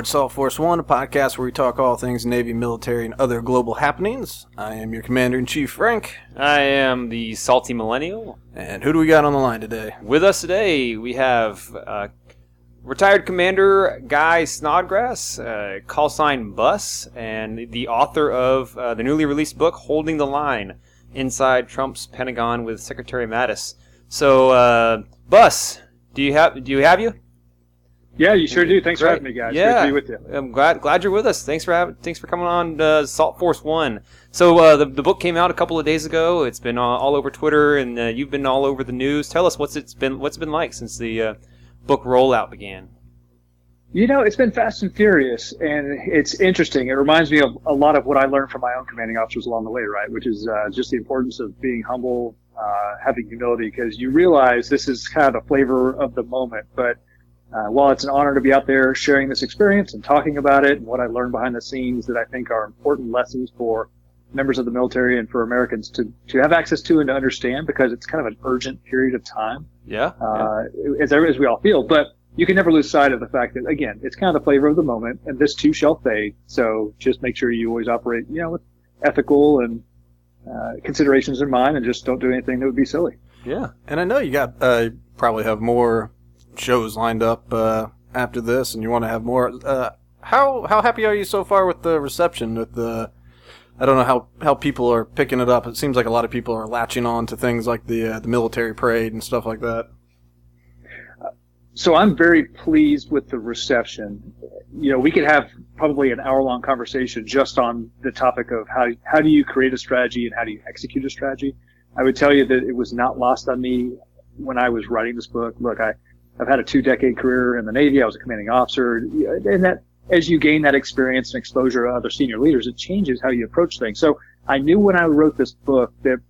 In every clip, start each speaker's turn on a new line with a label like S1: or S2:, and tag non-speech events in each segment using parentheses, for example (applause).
S1: Aboard Salt Force One, a podcast where we talk all things Navy, military, and other global happenings. I am your Commander in Chief, Frank.
S2: I am the Salty Millennial.
S1: And who do we got on the line today?
S2: With us today, we have uh, retired Commander Guy Snodgrass, uh, call sign Bus, and the author of uh, the newly released book, Holding the Line Inside Trump's Pentagon with Secretary Mattis. So, uh, Bus, do you have do you have you?
S3: Yeah, you sure do. Thanks
S2: Great.
S3: for having me, guys.
S2: Yeah,
S3: Great to be with you.
S2: I'm glad glad you're with us. Thanks for having thanks for coming on uh, Salt Force One. So uh, the the book came out a couple of days ago. It's been all, all over Twitter, and uh, you've been all over the news. Tell us what's it's been what's it been like since the uh, book rollout began.
S3: You know, it's been fast and furious, and it's interesting. It reminds me of a lot of what I learned from my own commanding officers along the way, right? Which is uh, just the importance of being humble, uh, having humility, because you realize this is kind of the flavor of the moment. But uh, while it's an honor to be out there sharing this experience and talking about it and what I learned behind the scenes that I think are important lessons for members of the military and for Americans to, to have access to and to understand because it's kind of an urgent period of time.
S2: Yeah.
S3: uh, as, as we all feel. But you can never lose sight of the fact that, again, it's kind of the flavor of the moment, and this too shall fade. So just make sure you always operate, you know, with ethical and uh, considerations in mind, and just don't do anything that would be silly.
S2: yeah.
S1: And I know you got uh, probably have more shows lined up uh, after this, and you want to have more. Uh, how how happy are you so far with the reception? With the, I don't know how, how people are picking it up. It seems like a lot of people are latching on to things like the uh, the military parade and stuff like that.
S3: So I'm very pleased with the reception. You know, we could have probably an hour long conversation just on the topic of how how do you create a strategy and how do you execute a strategy. I would tell you that it was not lost on me when I was writing this book. Look, I I've had a two decade career in the Navy. I was a commanding officer, and that as you gain that experience and exposure to other senior leaders, it changes how you approach things. So I knew when I wrote this book that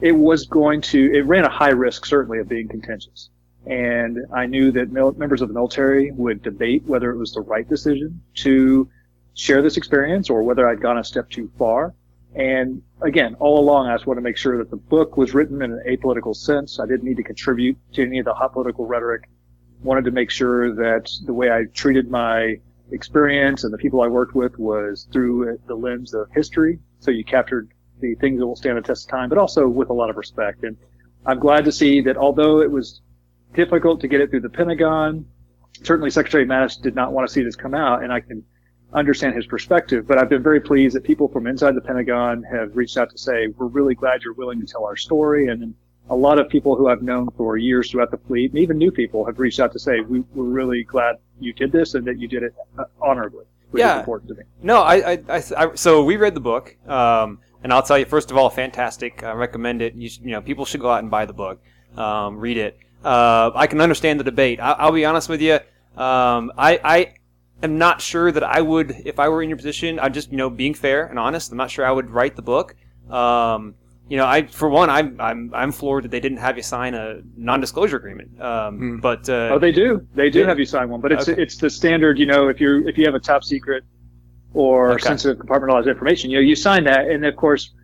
S3: it was going to, it ran a high risk certainly of being contentious. And I knew that mil- members of the military would debate whether it was the right decision to share this experience or whether I'd gone a step too far. And again, all along, I just want to make sure that the book was written in an apolitical sense. I didn't need to contribute to any of the hot political rhetoric. Wanted to make sure that the way I treated my experience and the people I worked with was through the lens of history. So you captured the things that will stand the test of time, but also with a lot of respect. And I'm glad to see that although it was difficult to get it through the Pentagon, certainly Secretary Mattis did not want to see this come out, and I can understand his perspective. But I've been very pleased that people from inside the Pentagon have reached out to say, we're really glad you're willing to tell our story. And a lot of people who I've known for years throughout the fleet, and even new people, have reached out to say, we, we're really glad you did this and that you did it uh, honorably, which
S2: Yeah.
S3: is important to me.
S2: No, I, I, I, I so we read the book, um, and I'll tell you first of all, fantastic. I recommend it. You, should, you know, people should go out and buy the book, um, read it. Uh, I can understand the debate. I, I'll be honest with you. Um, I, I am not sure that I would, if I were in your position, I'm just, you know, being fair and honest, I'm not sure I would write the book. Um, you know, I, for one, I'm, I'm, I'm floored that they didn't have you sign a non-disclosure agreement. Um,
S1: Hmm.
S2: but, uh,
S3: Oh, they do. They do
S2: Yeah.
S3: have you sign one, but it's
S2: Okay.
S3: it's the standard. You know, if you if you have a top secret or
S2: Okay.
S3: sensitive compartmentalized information, you know, you sign that, and of course,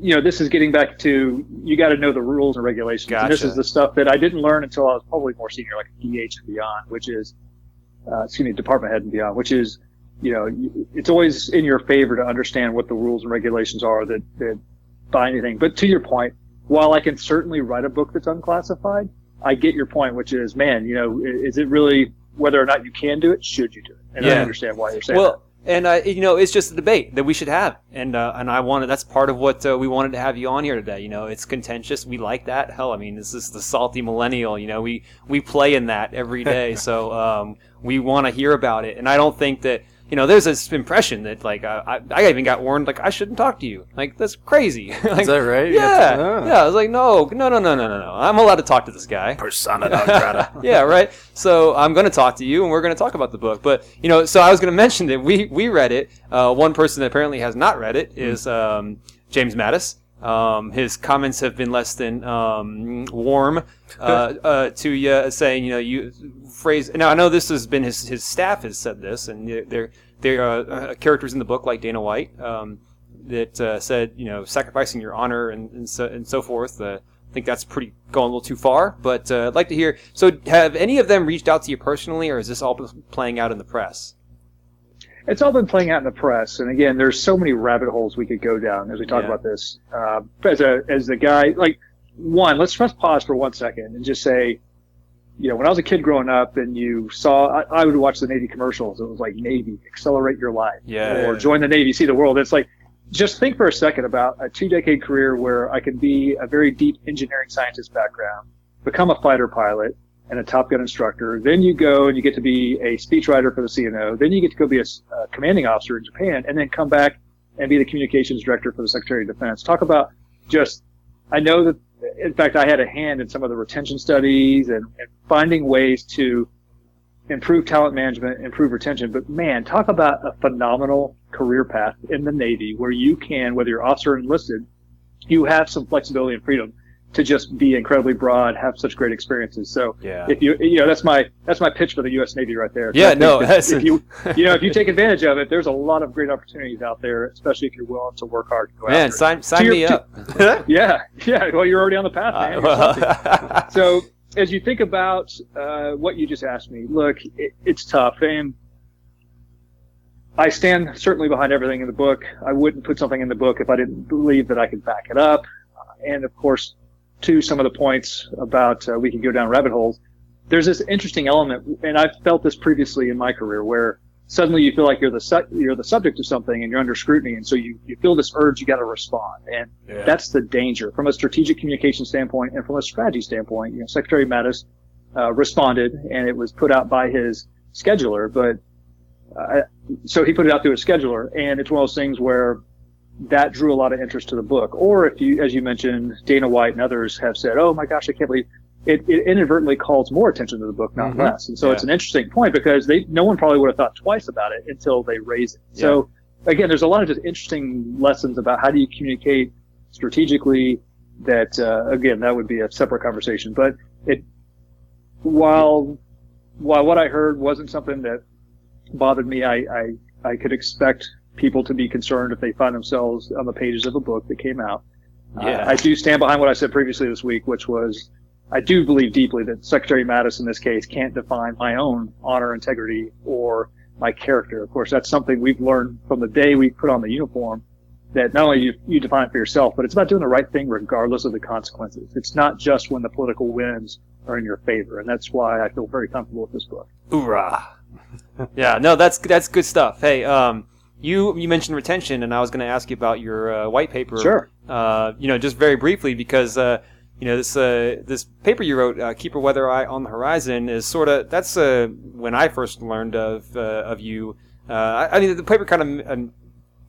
S3: you know, this is getting back to you got to know the rules and regulations. And this is the stuff that I didn't learn until I was probably more senior, like a DH and beyond, which is, uh, excuse me, department head and beyond, which is, you know, it's always in your favor to understand what the rules and regulations are that that bind anything. But to your point, while I can certainly write a book that's unclassified, I get your point, which is, man, you know, is it really whether or not you can do it? Should you do it? And I understand why you're saying
S2: well, and uh, you know, it's just a debate that we should have, and uh, and I wanted that's part of what uh, we wanted to have you on here today. You know, it's contentious. We like that. Hell, I mean, this is the salty millennial. You know, we we play in that every day, (laughs) so um, we want to hear about it. And I don't think that you know, there's this impression that like uh, I I even got warned like I shouldn't talk to you. Like that's crazy. (laughs) like,
S1: Is that right?
S2: Yeah,
S1: ah.
S2: yeah. I was like, no, no, no, no, no, no, no. I'm allowed to talk to this guy.
S1: Persona (laughs) non grata.
S2: yeah, right. So I'm going to talk to you, and we're going to talk about the book. But you know, so I was going (laughs) to mention that we we read it. Uh, one person that apparently has not read it is um, James Mattis. Um, his comments have been less than um, warm uh, uh, to you, saying you know you phrase. Now I know this has been his his staff has said this, and they're they're, they're uh, uh, characters in the book like Dana White um, that uh, said you know sacrificing your honor and and so, and so forth. Uh, think that's pretty going a little too far. But uh, I'd like to hear. So, have any of them reached out to you personally, or is this all playing out in the press?
S3: It's all been playing out in the press, and again, there's so many rabbit holes we could go down as we talk
S2: Yeah.
S3: about this. Uh, as a as the guy, like one, let's press pause for one second and just say, you know, when I was a kid growing up, and you saw, I, I would watch the Navy commercials. It was like Navy, accelerate your life,
S2: Yeah.
S3: or join the Navy, see the world. It's like just think for a second about a two decade career where I could be a very deep engineering scientist background, become a fighter pilot and a Top Gun instructor. Then you go and you get to be a speechwriter for the CNO. Then you get to go be a commanding officer in Japan and then come back and be the communications director for the Secretary of Defense. Talk about just, I know that, in fact, I had a hand in some of the retention studies and, and finding ways to improve talent management, improve retention. But man, talk about a phenomenal career path in the Navy where you can, whether you're officer or enlisted, you have some flexibility and freedom to just be incredibly broad, have such great experiences. So
S2: Yeah.
S3: if you, you know, that's my, that's my pitch for the U.S. Navy right there.
S2: Yeah, no,
S3: if you, (laughs) you know, if you take advantage of it, there's a lot of great opportunities out there, especially if you're willing to work hard. To go
S2: Man, sign sign
S3: your-
S2: me
S3: to-
S2: up. (laughs)
S3: Yeah, yeah. Well, you're already on the path, man.
S2: Uh,
S3: You're
S2: well,
S3: so as you think about uh, what you just asked me, look, it, it's tough, and I stand certainly behind everything in the book. I wouldn't put something in the book if I didn't believe that I could back it up. Uh, and of course, to some of the points about uh, we can go down rabbit holes. There's this interesting element, and I've felt this previously in my career, where suddenly you feel like you're the su- you're the subject of something and you're under scrutiny, and so you, you feel this urge you got to respond, and
S1: Yeah.
S3: that's the danger from a strategic communication standpoint and from a strategy standpoint. You know, Secretary Mattis uh, responded, and it was put out by his scheduler. But uh, so he put it out through his scheduler, and it's one of those things where that drew a lot of interest to the book. Or if you, as you mentioned, Dana White and others have said, "Oh my gosh, I can't believe." It, it inadvertently calls more attention to the book, not
S1: Mhm.
S3: less. And so
S2: Yeah.
S3: it's an interesting point because they, no one probably would have thought twice about it until they raise it. So again, there's a lot of just interesting lessons about how do you communicate strategically that, uh, again, that would be a separate conversation. But it, while, while what I heard wasn't something that bothered me, I, I, I could expect people to be concerned if they find themselves on the pages of a book that came out. Uh,
S2: Yeah.
S3: I do stand behind what I said previously this week, which was I do believe deeply that Secretary Mattis in this case can't define my own honor, integrity, or my character. Of course, that's something we've learned from the day we put on the uniform that not only you, you define it for yourself, but it's about doing the right thing regardless of the consequences. It's not just when the political winds are in your favor. And that's why I feel very comfortable with this book.
S2: Hoorah! (laughs) yeah, no, that's that's good stuff. Hey, um, you you mentioned retention, and I was going to ask you about your uh, white paper.
S3: Sure.
S2: Uh, you know, just very briefly because uh, you know this uh, this paper you wrote, uh, "Keep Weather Eye on the Horizon," is sort of that's uh, when I first learned of uh, of you. Uh, I, I mean, the paper kind of. Um,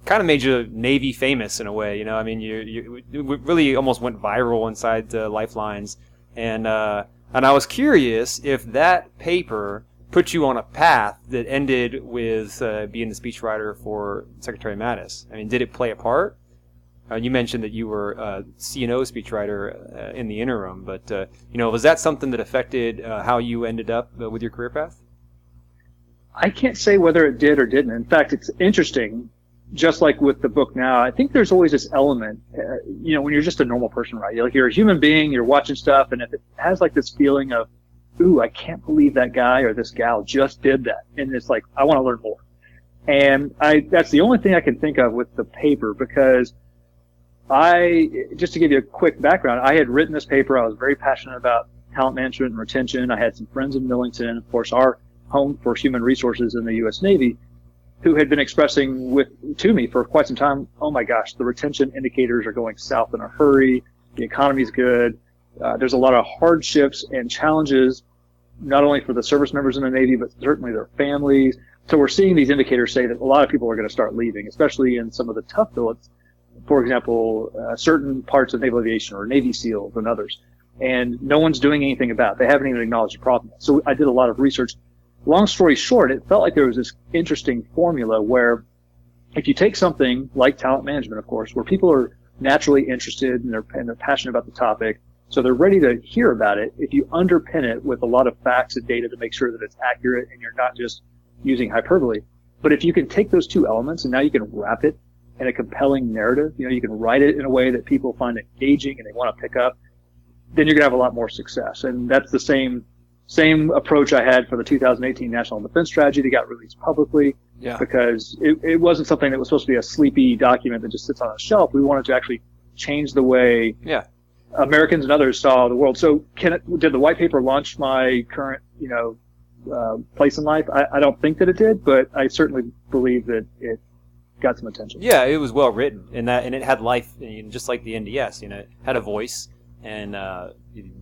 S2: Kind of made you Navy famous in a way, you know. I mean, you, you it really almost went viral inside uh, Lifelines, and uh, and I was curious if that paper put you on a path that ended with uh, being the speechwriter for Secretary Mattis. I mean, did it play a part? Uh, you mentioned that you were uh, CNO speechwriter uh, in the interim, but uh, you know, was that something that affected uh, how you ended up uh, with your career path?
S3: I can't say whether it did or didn't. In fact, it's interesting. Just like with the book now, I think there's always this element, you know, when you're just a normal person, right? You're, like, you're a human being, you're watching stuff, and if it has like this feeling of, ooh, I can't believe that guy or this gal just did that, and it's like, I want to learn more. And I, that's the only thing I can think of with the paper because I, just to give you a quick background, I had written this paper. I was very passionate about talent management and retention. I had some friends in Millington, of course, our home for human resources in the U.S. Navy, who had been expressing with to me for quite some time, oh my gosh, the retention indicators are going south in a hurry. The economy's good. Uh, there's a lot of hardships and challenges, not only for the service members in the Navy, but certainly their families. So we're seeing these indicators say that a lot of people are going to start leaving, especially in some of the tough billets. For example, uh, certain parts of naval aviation or Navy SEALs and others. And no one's doing anything about it. They haven't even acknowledged the problem. So I did a lot of research long story short, it felt like there was this interesting formula where if you take something like talent management, of course, where people are naturally interested and they're, and they're passionate about the topic, so they're ready to hear about it. If you underpin it with a lot of facts and data to make sure that it's accurate and you're not just using hyperbole, but if you can take those two elements and now you can wrap it in a compelling narrative, you know, you can write it in a way that people find engaging and they want to pick up. then you're going to have a lot more success. And that's the same same approach I had for the 2018 National Defense Strategy that got released publicly
S1: Yeah.
S3: because it, it wasn't something that was supposed to be a sleepy document that just sits on a shelf. We wanted to actually change the way
S2: Yeah.
S3: Americans and others saw the world. So, can it, did the white paper launch my current, you know, uh, place in life? I, I don't think that it did, but I certainly believe that it got some attention.
S2: Yeah, it was well written, and that and it had life, just like the NDS, you know, it had a voice, and uh,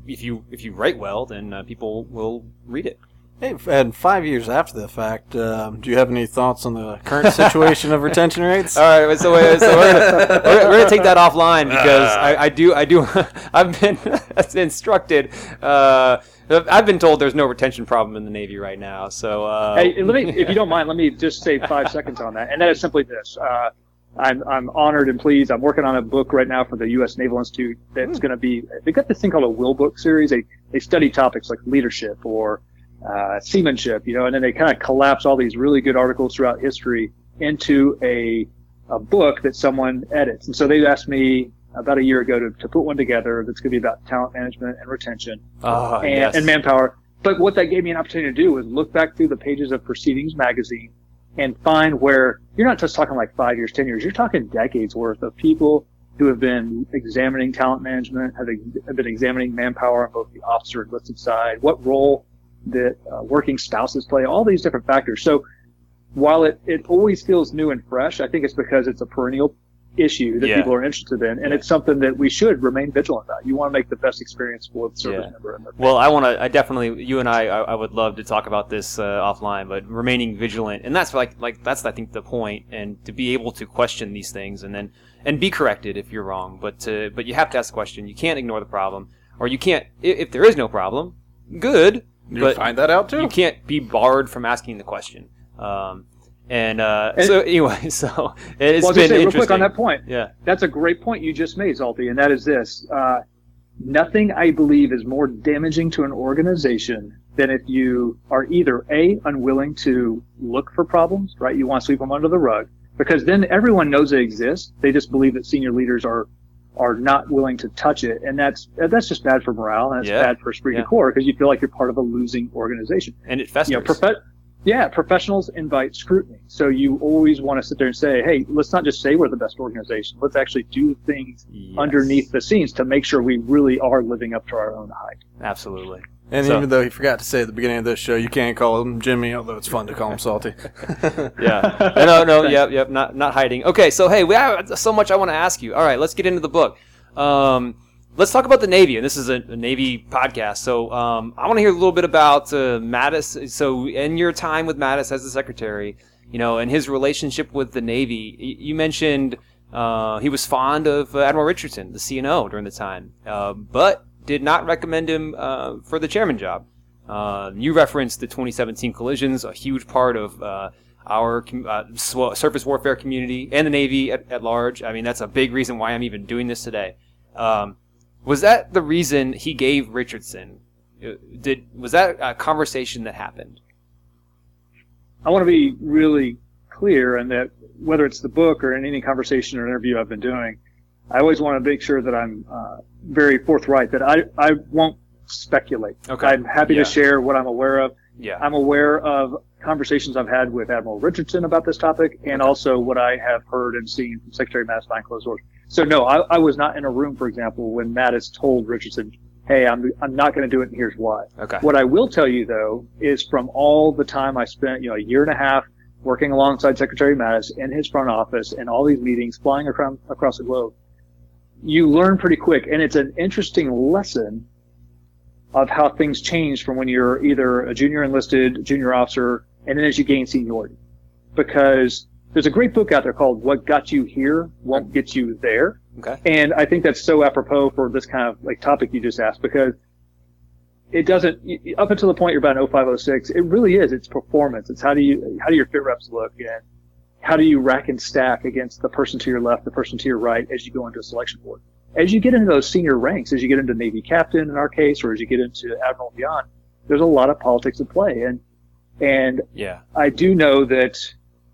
S2: if you if you write well, then uh, people will read it.
S1: Hey, and five years after the fact, um, do you have any thoughts on the current (laughs) situation of retention rates?
S2: All right, so, uh, so we're, gonna, we're, we're gonna take that offline because I, I do I do (laughs) I've been (laughs) instructed. Uh, I've been told there's no retention problem in the Navy right now. So uh,
S3: Hey, let me, if you don't mind, let me just say five seconds on that, and that is simply this. Uh, I'm, I'm honored and pleased. I'm working on a book right now for the U.S. Naval Institute that's going to be, they've got this thing called a Wheel Book series. They, they study topics like leadership or, uh, seamanship, you know, and then they kind of collapse all these really good articles throughout history into a, a book that someone edits. And so they asked me about a year ago to, to put one together that's going to be about talent management and retention
S2: uh,
S3: and,
S2: yes.
S3: and manpower. But what that gave me an opportunity to do was look back through the pages of Proceedings magazine and find where you're not just talking like five years, ten years, you're talking decades worth of people who have been examining talent management, have, have been examining manpower on both the officer and enlisted side, what role that uh, working spouses play, all these different factors. So while it, it always feels new and fresh, I think it's because it's a perennial issue that
S2: Yeah.
S3: people are interested in, and it's something that we should remain vigilant about. You want to make the best experience for the service
S2: Yeah.
S3: member
S2: Well, I want to. I definitely. You and I, I. I would love to talk about this uh, offline, but remaining vigilant, and that's like, like that's I think the point, and to be able to question these things, and then and be corrected if you're wrong. But to, but you have to ask the question. You can't ignore the problem, or you can't. i- If there is no problem, good.
S1: You
S2: but
S1: find that out too.
S2: you can't be barred from asking the question. Um, and, uh,
S3: And- (laughs)
S2: so anyway, so it's
S3: well,
S2: been
S3: say real quick on that point.
S2: Yeah.
S3: That's a great point you just made, Salty, and that is this. Uh, nothing I believe is more damaging to an organization than if you are either A, unwilling to look for problems, right? You want to sweep them under the rug, because then everyone knows they exist. They just believe that senior leaders are are not willing to touch it, and that's that's just bad for morale, and it's
S2: Yeah.
S3: bad for esprit
S2: Yeah.
S3: de corps because you feel like you're part of a losing organization
S2: And it festers.
S3: you know, profe- yeah, professionals invite scrutiny. So you always want to sit there and say, hey, let's not just say we're the best organization. Let's actually do things
S2: Yes.
S3: underneath the scenes to make sure we really are living up to our own hype.
S2: Absolutely.
S1: and
S2: So-
S1: even though he forgot to say at the beginning of this show, you can't call him Jimmy, although it's fun to call him Salty. (laughs)
S2: yeah. No, no, yep, yep. Not, not hiding. Okay, so hey, we have so much I want to ask you. All right, let's get into the book. Um, let's talk about the Navy, and this is a, a Navy podcast. So um, I want to hear a little bit about uh, Mattis. So in your time with Mattis as the secretary, you know, and his relationship with the Navy, y- you mentioned uh, he was fond of uh, Admiral Richardson, the CNO, during the time, uh, but did not recommend him uh, for the chairman job. Uh, you referenced the 2017 collisions, a huge part of uh, our uh, surface warfare community and the Navy at, at large. I mean, that's a big reason why I'm even doing this today. Um, was that the reason he gave Richardson? Uh, Did was that a conversation that happened?
S3: I want to be really clear in that whether it's the book or in any conversation or interview I've been doing, I always want to make sure that I'm uh, very forthright that I, I won't speculate.
S2: Okay.
S3: I'm happy
S2: Yeah.
S3: to share what I'm aware of.
S2: Yeah.
S3: I'm aware of conversations I've had with Admiral Richardson about this topic and also what I have heard and seen from Secretary Mattis behind closed doors. So no, I, I was not in a room, for example, when Mattis told Richardson, hey, I'm, I'm not going to do it and here's why.
S2: Okay.
S3: What I will tell you though is from all the time I spent, you know, a year and a half working alongside Secretary Mattis in his front office and all these meetings flying across, across the globe, you learn pretty quick. And it's an interesting lesson of how things change from when you're either a junior enlisted, junior officer, and then as you gain seniority. Because there's a great book out there called What Got You Here Won't Get You There.
S2: Okay.
S3: And I think that's so apropos for this kind of like topic you just asked because it doesn't up until the point you're about an 0506, it really is. It's performance. It's how do you how do your fit reps look and how do you rack and stack against the person to your left, the person to your right as you go into a selection board. As you get into those senior ranks, as you get into Navy captain in our case, or as you get into admiral beyond, there's a lot of politics at play. And and
S2: Yeah.
S3: I do know that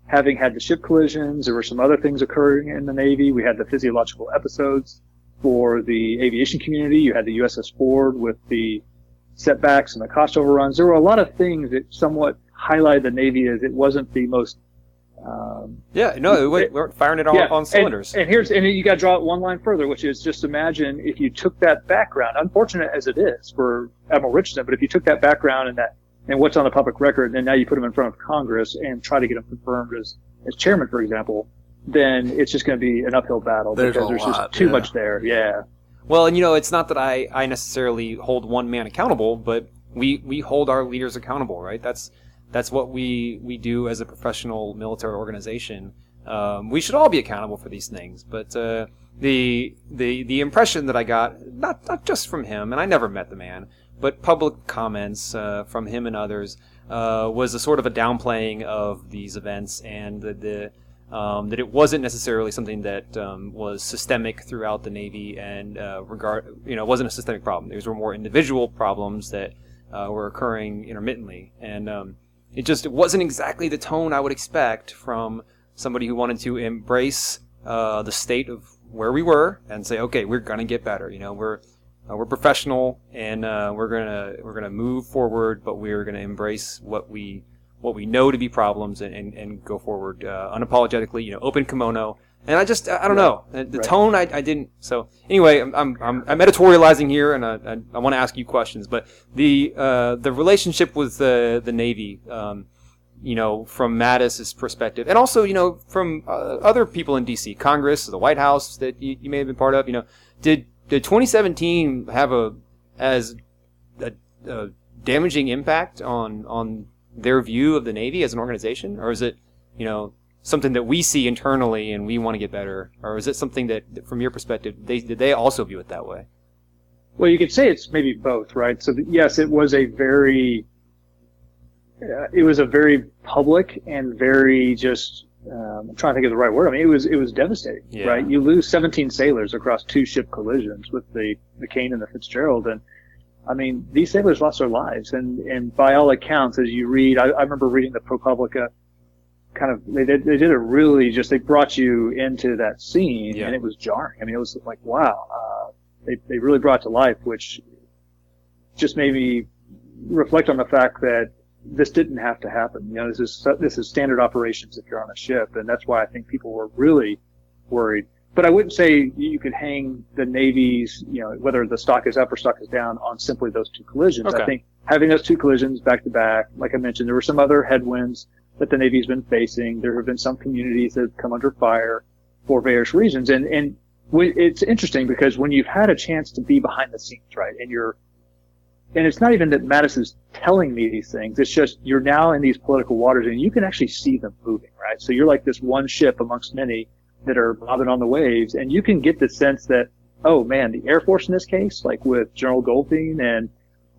S3: having had the ship collisions, there were some other things occurring in the Navy. We had the physiological episodes. for the aviation community. You had the USS Ford with the setbacks and the cost overruns. There were a lot of things that somewhat highlighted the Navy as it wasn't the most um,
S2: yeah, no, we weren't firing it all
S3: yeah,
S2: on cylinders.
S3: And, and here's and you got to draw it one line further, which is just imagine if you took that background, unfortunate as it is for Admiral Richardson, but if you took that background and that and what's on the public record, and now you put him in front of Congress and try to get him confirmed as as chairman, for example, then it's just going to be an uphill battle
S1: There's
S3: because there's
S1: lot,
S3: just too
S1: yeah.
S3: much there. Yeah.
S2: Well, and you know, it's not that I, I necessarily hold one man accountable, but we, we hold our leaders accountable, right? That's that's what we we do as a professional military organization. Um, we should all be accountable for these things, but uh, the the the impression that I got, not not just from him, and I never met the man, but public comments uh, from him and others, uh, was a sort of a downplaying of these events and the. the um, that it wasn't necessarily something that um, was systemic throughout the Navy and uh, regard, you know, wasn't a systemic problem. These were more individual problems that uh, were occurring intermittently, and um, it just it wasn't exactly the tone I would expect from somebody who wanted to embrace uh, the state of where we were and say, okay, we're gonna get better. You know, we're uh, we're professional and uh, we're gonna we're gonna move forward, but we're gonna embrace what we what we know to be problems and, and, and go forward uh, unapologetically. You know, open kimono. And I just I don't know Uh, the
S3: Right.
S2: tone I, I didn't so anyway I'm, I'm, I'm, I'm editorializing here and I, I, I want to ask you questions but the uh, the relationship with the the Navy um, you know from Mattis's perspective and also you know from uh, other people in DC Congress the White House that you, you may have been part of you know did did 2017 have a as a, a damaging impact on on their view of the Navy as an organization, or is it you know something that we see internally and we want to get better, or is it something that, from your perspective they did they also view it that way?
S3: Well, you could say it's maybe both, right? So yes, it was a very, uh, it was a very public and very just. Um, I'm trying to think of the right word. I mean, it was it was devastating,
S2: Yeah.
S3: right? You lose 17 sailors across two ship collisions with the McCain and the Fitzgerald, and I mean, these sailors lost their lives, and and by all accounts, as you read, I, I remember reading the ProPublica. Kind of, they did they did it really just they brought you into that scene,
S2: Yeah.
S3: and it was jarring. I mean, it was like wow, uh, they they really brought to life, which just made me reflect on the fact that this didn't have to happen. You know, this is this is standard operations if you're on a ship, and that's why I think people were really worried. But I wouldn't say you could hang the Navy's, you know, whether the stock is up or stock is down on simply those two collisions.
S2: Okay.
S3: I think having those two collisions back to back, like I mentioned, there were some other headwinds that the Navy's been facing. There have been some communities that have come under fire for various reasons, and and it's interesting because when you've had a chance to be behind the scenes, right, and you're and it's not even that Mattis is telling me these things. It's just you're now in these political waters and you can actually see them moving, right? So you're like this one ship amongst many that are bobbing on the waves, and you can get the sense that, oh man, the Air Force in this case, like with General Goldfein and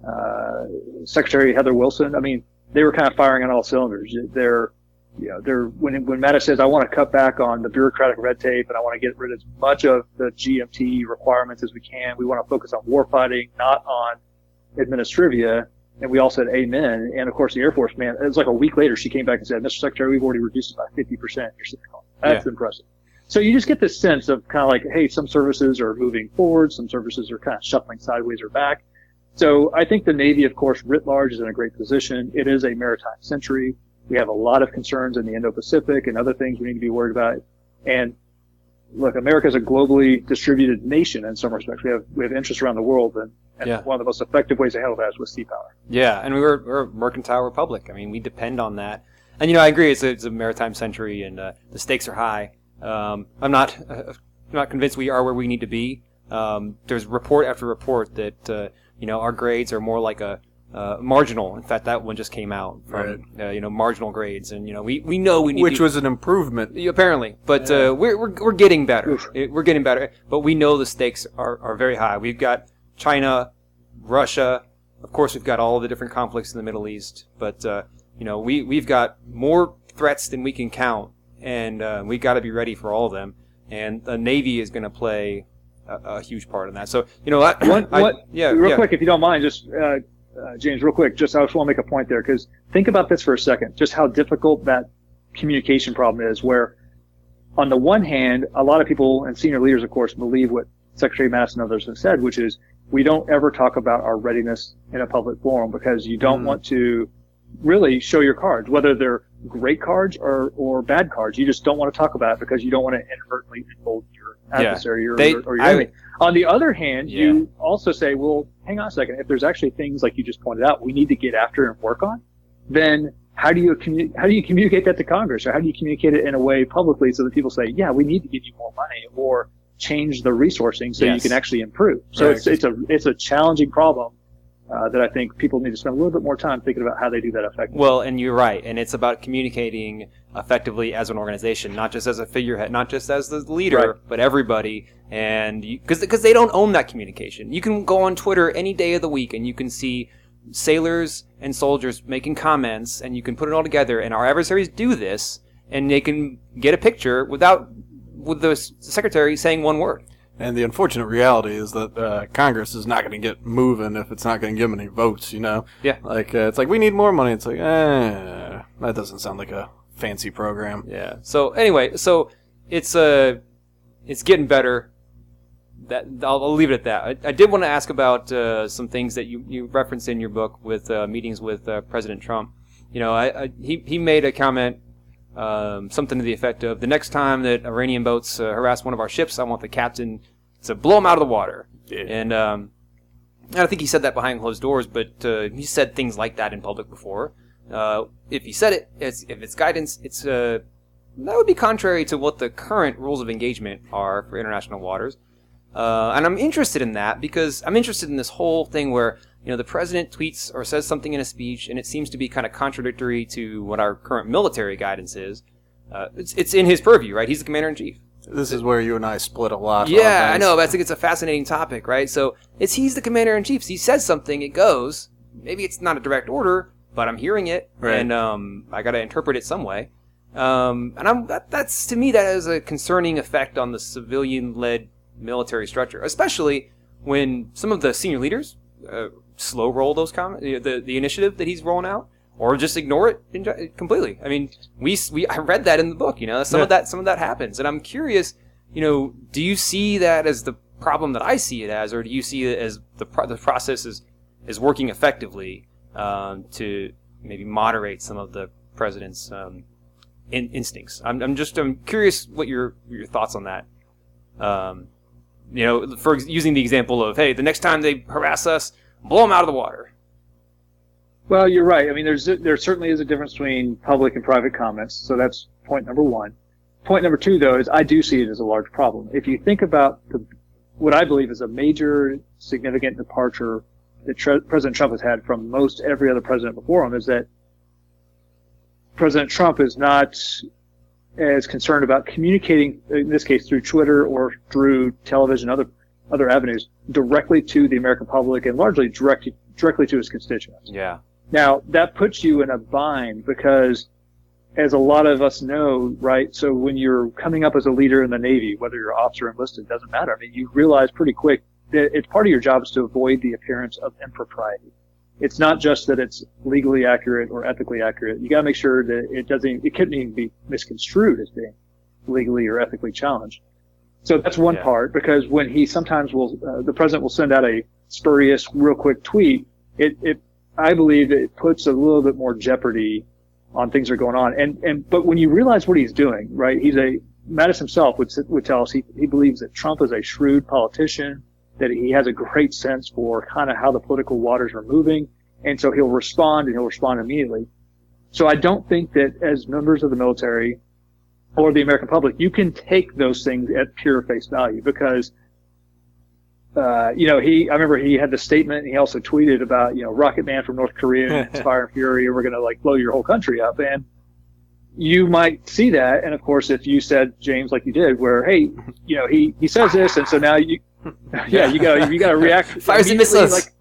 S3: uh, Secretary Heather Wilson, I mean, they were kind of firing on all cylinders. They're, you know, they're when when Mattis says, I want to cut back on the bureaucratic red tape and I want to get rid of as much of the GMT requirements as we can. We want to focus on warfighting, not on administrivia. And we all said amen. And of course, the Air Force, man, it was like a week later, she came back and said, Mr. Secretary, we've already reduced it by 50% your ship cost. That's impressive. So you just get this sense of kind of like, hey, some services are moving forward, some services are kind of shuffling sideways or back. So I think the Navy, of course, writ large is in a great position. It is a maritime century. We have a lot of concerns in the Indo-Pacific and other things we need to be worried about. And look, America is a globally distributed nation in some respects. We have we have interests around the world, and, and
S2: Yeah.
S3: one of the most effective ways to handle that is with sea power.
S2: Yeah, and we were, we're a mercantile republic. I mean, we depend on that. And you know, I agree. It's a, it's a maritime century, and uh, the stakes are high. Um, I'm not uh, I'm not convinced we are where we need to be. Um, there's report after report that uh, you know our grades are more like a uh, marginal. In fact, that one just came out from uh, you know marginal grades, and you know we, we know we need
S1: which
S2: to,
S1: was an improvement.
S2: apparently, but uh, we're, we're we're getting better. It- we're getting better, but we know the stakes are, are very high. We've got China, Russia, of course, we've got all the different conflicts in the Middle East, but uh, you know we we've got more threats than we can count, and uh, we've got to be ready for all of them. And the Navy is going to play a, a huge part in that. So you know, I,
S3: What,
S2: I-
S3: what,
S2: yeah,
S3: real
S2: yeah.
S3: quick, if you don't mind, just, uh, James, real quick, just I just want to make a point there because think about this for a second, just how difficult that communication problem is where on the one hand, a lot of people and senior leaders, of course, believe what Secretary Mattis and others have said, which is we don't ever talk about our readiness in a public forum because you don't
S1: Mm.
S3: want to really show your cards, whether they're great cards or, or bad cards. You just don't want to talk about it because you don't want to inadvertently embolden your
S2: Yeah.
S3: adversary or,
S2: They-
S3: or your
S2: I-
S3: enemy. On the other hand,
S2: Yeah.
S3: you also say, well, hang on a second. If there's actually things like you just pointed out, we need to get after and work on, then how do you commu- how do you communicate that to Congress, or how do you communicate it in a way publicly so that people say, yeah, we need to give you more money, or change the resourcing so you can actually improve. So
S1: Right.
S3: it's it's a it's a challenging problem uh, that I think people need to spend a little bit more time thinking about how they do that effectively.
S2: Well, and you're right, and it's about communicating effectively as an organization, not just as a figurehead, not just as the leader,
S3: Right.
S2: but everybody. And because because they don't own that communication, you can go on Twitter any day of the week and you can see sailors and soldiers making comments, and you can put it all together. And our adversaries do this, and they can get a picture without with the secretary saying one word.
S1: And the unfortunate reality is that uh, Congress is not going to get moving if it's not going to give them any votes. You know,
S2: Yeah.
S1: like uh, it's like we need more money. It's like, eh, that doesn't sound like a fancy program.
S2: Yeah. So anyway, so it's uh, it's getting better. That I'll, I'll leave it at that. I, I did want to ask about uh, some things that you, you referenced in your book with uh, meetings with uh, President Trump. You know, I, I, he he made a comment, um, something to the effect of, "The next time that Iranian boats uh, harass one of our ships, I want the captain to blow him out of the water."
S1: Yeah.
S2: And um, I don't think he said that behind closed doors, but uh, he said things like that in public before. Uh, if he said it, it's, if it's guidance, it's uh, that would be contrary to what the current rules of engagement are for international waters. Uh, and I'm interested in that because I'm interested in this whole thing where you know the president tweets or says something in a speech, and it seems to be kind of contradictory to what our current military guidance is. Uh, it's, it's in his purview, right? He's the commander in chief.
S1: This is where you and I split a lot.
S2: Yeah, I know. But I think it's a fascinating topic, right? So it's he's the commander in chief. He says something, it goes. Maybe it's not a direct order, but I'm hearing it,
S1: Right.
S2: and um, I got to interpret it some way. Um, and I'm that, that's to me that has a concerning effect on the civilian-led military structure, especially when some of the senior leaders uh, slow roll those comments, the the initiative that he's rolling out, or just ignore it completely. I mean, we we I read that in the book. You know, some of that some of that happens, and I'm curious. You know, do you see that as the problem that I see it as, or do you see it as the pro- the process is is working effectively um, to maybe moderate some of the president's um, in, instincts? I'm, I'm just I'm curious what your your thoughts on that. Um, you know, for ex- using the example of hey, the next time they harass us, blow them out of the water.
S3: Well, you're right. I mean, there's there certainly is a difference between public and private comments. So that's point number one. Point number two, though, is I do see it as a large problem. If you think about the, what I believe is a major significant departure that President Trump has had from most every other president before him, is that President Trump is not as concerned about communicating, in this case through Twitter or through television, other other avenues, directly to the American public and largely directly directly to his constituents.
S2: Yeah.
S3: Now, that puts you in a bind because, as a lot of us know, right, so when you're coming up as a leader in the Navy, whether you're officer or enlisted, doesn't matter. I mean, you realize pretty quick that it's part of your job is to avoid the appearance of impropriety. It's not just that it's legally accurate or ethically accurate. You gotta make sure that it doesn't, it couldn't even be misconstrued as being legally or ethically challenged. So that's one
S2: Yeah.
S3: part because when he sometimes will, uh, the president will send out a spurious, real quick tweet, it, it, I believe it puts a little bit more jeopardy on things that are going on. And, and, but when you realize what he's doing, right, he's a, Mattis himself would, would tell us he, he believes that Trump is a shrewd politician, that he has a great sense for kind of how the political waters are moving. And so he'll respond and he'll respond immediately. So I don't think that as members of the military or the American public, you can take those things at pure face value because, uh, you know, he, I remember he had the statement and he also tweeted about, you know, Rocket Man from North Korea and (laughs) Fire and Fury and we're going to like blow your whole country up. And you might see that. And of course, if you said, James, like you did, where, hey, you know, he, he says this. And so now you, (laughs) yeah, you go, you got to (laughs) react.
S2: Fires and missiles.
S3: Like,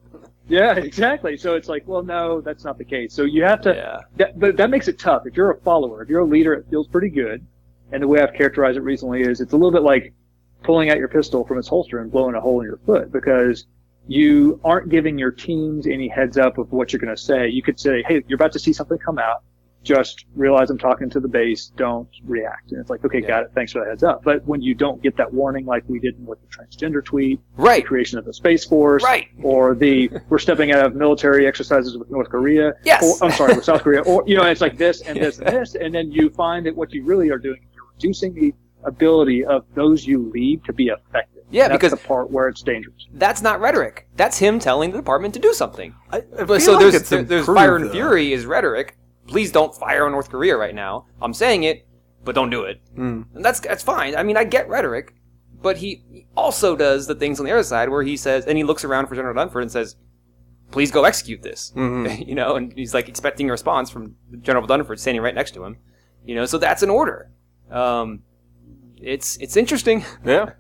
S3: yeah, exactly. So it's like, well, no, that's not the case. So you have to,
S2: Yeah.
S3: that, but that makes it tough. If you're a follower, if you're a leader, it feels pretty good. And the way I've characterized it recently is it's a little bit like pulling out your pistol from its holster and blowing a hole in your foot because you aren't giving your teams any heads up of what you're going to say. You could say, hey, you're about to see something come out. just realize I'm talking to the base, don't react. And it's like, okay,
S2: Yeah.
S3: got it. Thanks for the heads up. But when you don't get that warning, like we did with the transgender tweet, the
S2: Right.
S3: creation of the Space Force,
S2: Right.
S3: or the we're stepping out of military exercises with North Korea,
S2: Yes.
S3: or I'm sorry, with South Korea, or you know, it's like this and (laughs) this and this, and then you find that what you really are doing, is you're reducing the ability of those you lead to be effective.
S2: Yeah,
S3: That's
S2: because-
S3: the part where it's dangerous.
S2: That's not rhetoric. That's him telling the department to do something.
S1: I, I feel
S2: so
S1: like
S2: there's
S1: it's
S2: there- there's
S1: improved,
S2: fire and
S1: though.
S2: fury is rhetoric. Please don't fire on North Korea right now. I'm saying it, but don't do it.
S1: Mm.
S2: And that's that's fine. I mean, I get rhetoric, but he he also does the things on the other side where he says, and he looks around for General Dunford and says, "Please go execute this."
S1: Mhm. (laughs)
S2: you know, and he's like expecting a response from General Dunford standing right next to him. You know, so that's an order. Um, it's it's interesting. (laughs)
S1: Yeah.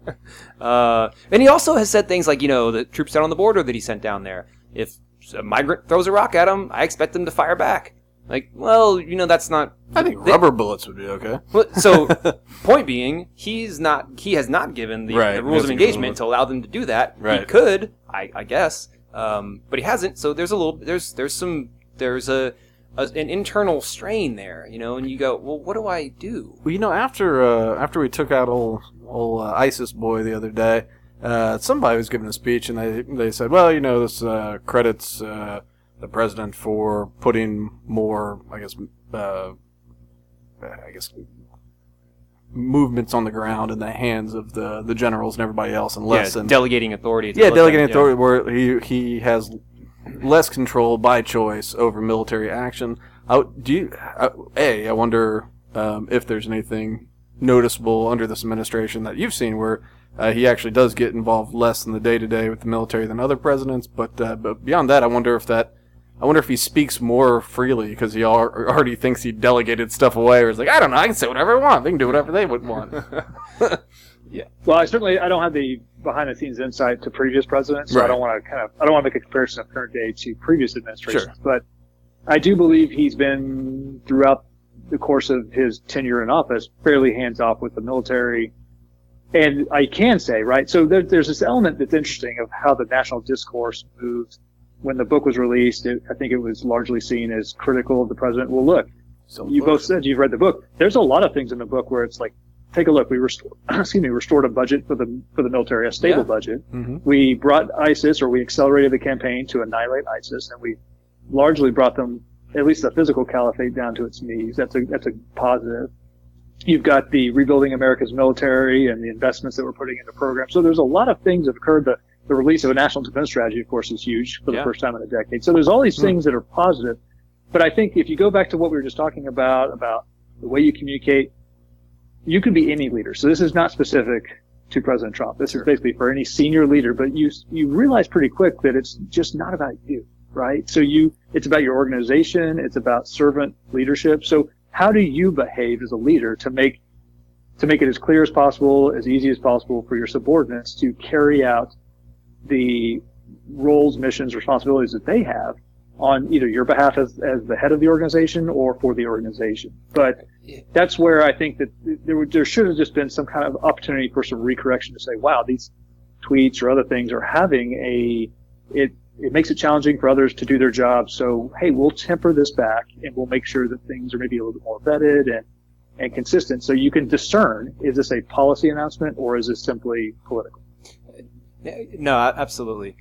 S2: Uh, and he also has said things like, you know, the troops down on the border that he sent down there. If a migrant throws a rock at him, I expect them to fire back. Like, well, you know, that's not.
S1: I think
S2: they-
S1: rubber bullets would be okay.
S2: well, So, (laughs) point being, he's not. He has not given the,
S1: Right,
S2: the rules of engagement to allow them to do that. He could, I, I guess, um, but he hasn't. So there's a little. There's there's some. There's a, a an internal strain there, you know. And you go, well, what do I do?
S1: Well, you know, after uh, after we took out old old uh, ISIS boy the other day, uh, somebody was giving a speech, and they they said, well, you know, this uh, credits uh, the president for putting more, I guess, uh, I guess, movements on the ground in the hands of the the generals and everybody else, and less
S2: yeah,
S1: in
S2: delegating authority. To
S1: yeah, delegating
S2: them- yeah.
S1: authority where he he has less control by choice over military action. I, do you? Uh, a, I wonder um, if there's anything noticeable under this administration that you've seen where uh, he actually does get involved less in the day to day with the military than other presidents. But uh, but beyond that, I wonder if that. I wonder if he speaks more freely because he al- already thinks he delegated stuff away, or is like, I don't know, I can say whatever I want. They can do whatever they would want. (laughs)
S3: Well, I certainly I don't have the behind the scenes insight to previous presidents, so
S1: Right.
S3: I don't want to kind of I don't want to make a comparison of current day to previous administrations. sure. But I do believe he's been throughout the course of his tenure in office fairly hands off with the military. And I can say, right, so there, there's this element that's interesting of how the national discourse moves. When the book was released, it, I think it was largely seen as critical of the president. Well, look,
S1: So
S3: you both said you've read the book. There's a lot of things in the book where it's like, take a look. We restored, (clears throat) excuse me, restored a budget for the for the military, a stable
S2: Yeah.
S3: budget.
S1: Mhm.
S3: We brought ISIS, or we accelerated the campaign to annihilate ISIS, and we largely brought them, at least the physical caliphate, down to its knees. That's a that's a positive. You've got the rebuilding America's military and the investments that we're putting into programs. So there's a lot of things that have occurred. The, the release of a national defense strategy, of course, is huge for the first time in a decade. So there's all these things that are positive. But I think if you go back to what we were just talking about, about the way you communicate, you could be any leader. So this is not specific to President Trump. This is basically for any senior leader, but you, you realize pretty quick that it's just not about you, right? So you, it's about your organization. It's about servant leadership. So how do you behave as a leader to make, to make it as clear as possible, as easy as possible for your subordinates to carry out the roles, missions, responsibilities that they have on either your behalf as, as the head of the organization or for the organization. But that's where I think that there would, there should have just been some kind of opportunity for some recorrection to say, wow, these tweets or other things are having a, it, it makes it challenging for others to do their job. So, hey, we'll temper this back and we'll make sure that things are maybe a little bit more vetted and, and consistent. So you can discern, is this a policy announcement or is this simply political?
S2: No, absolutely.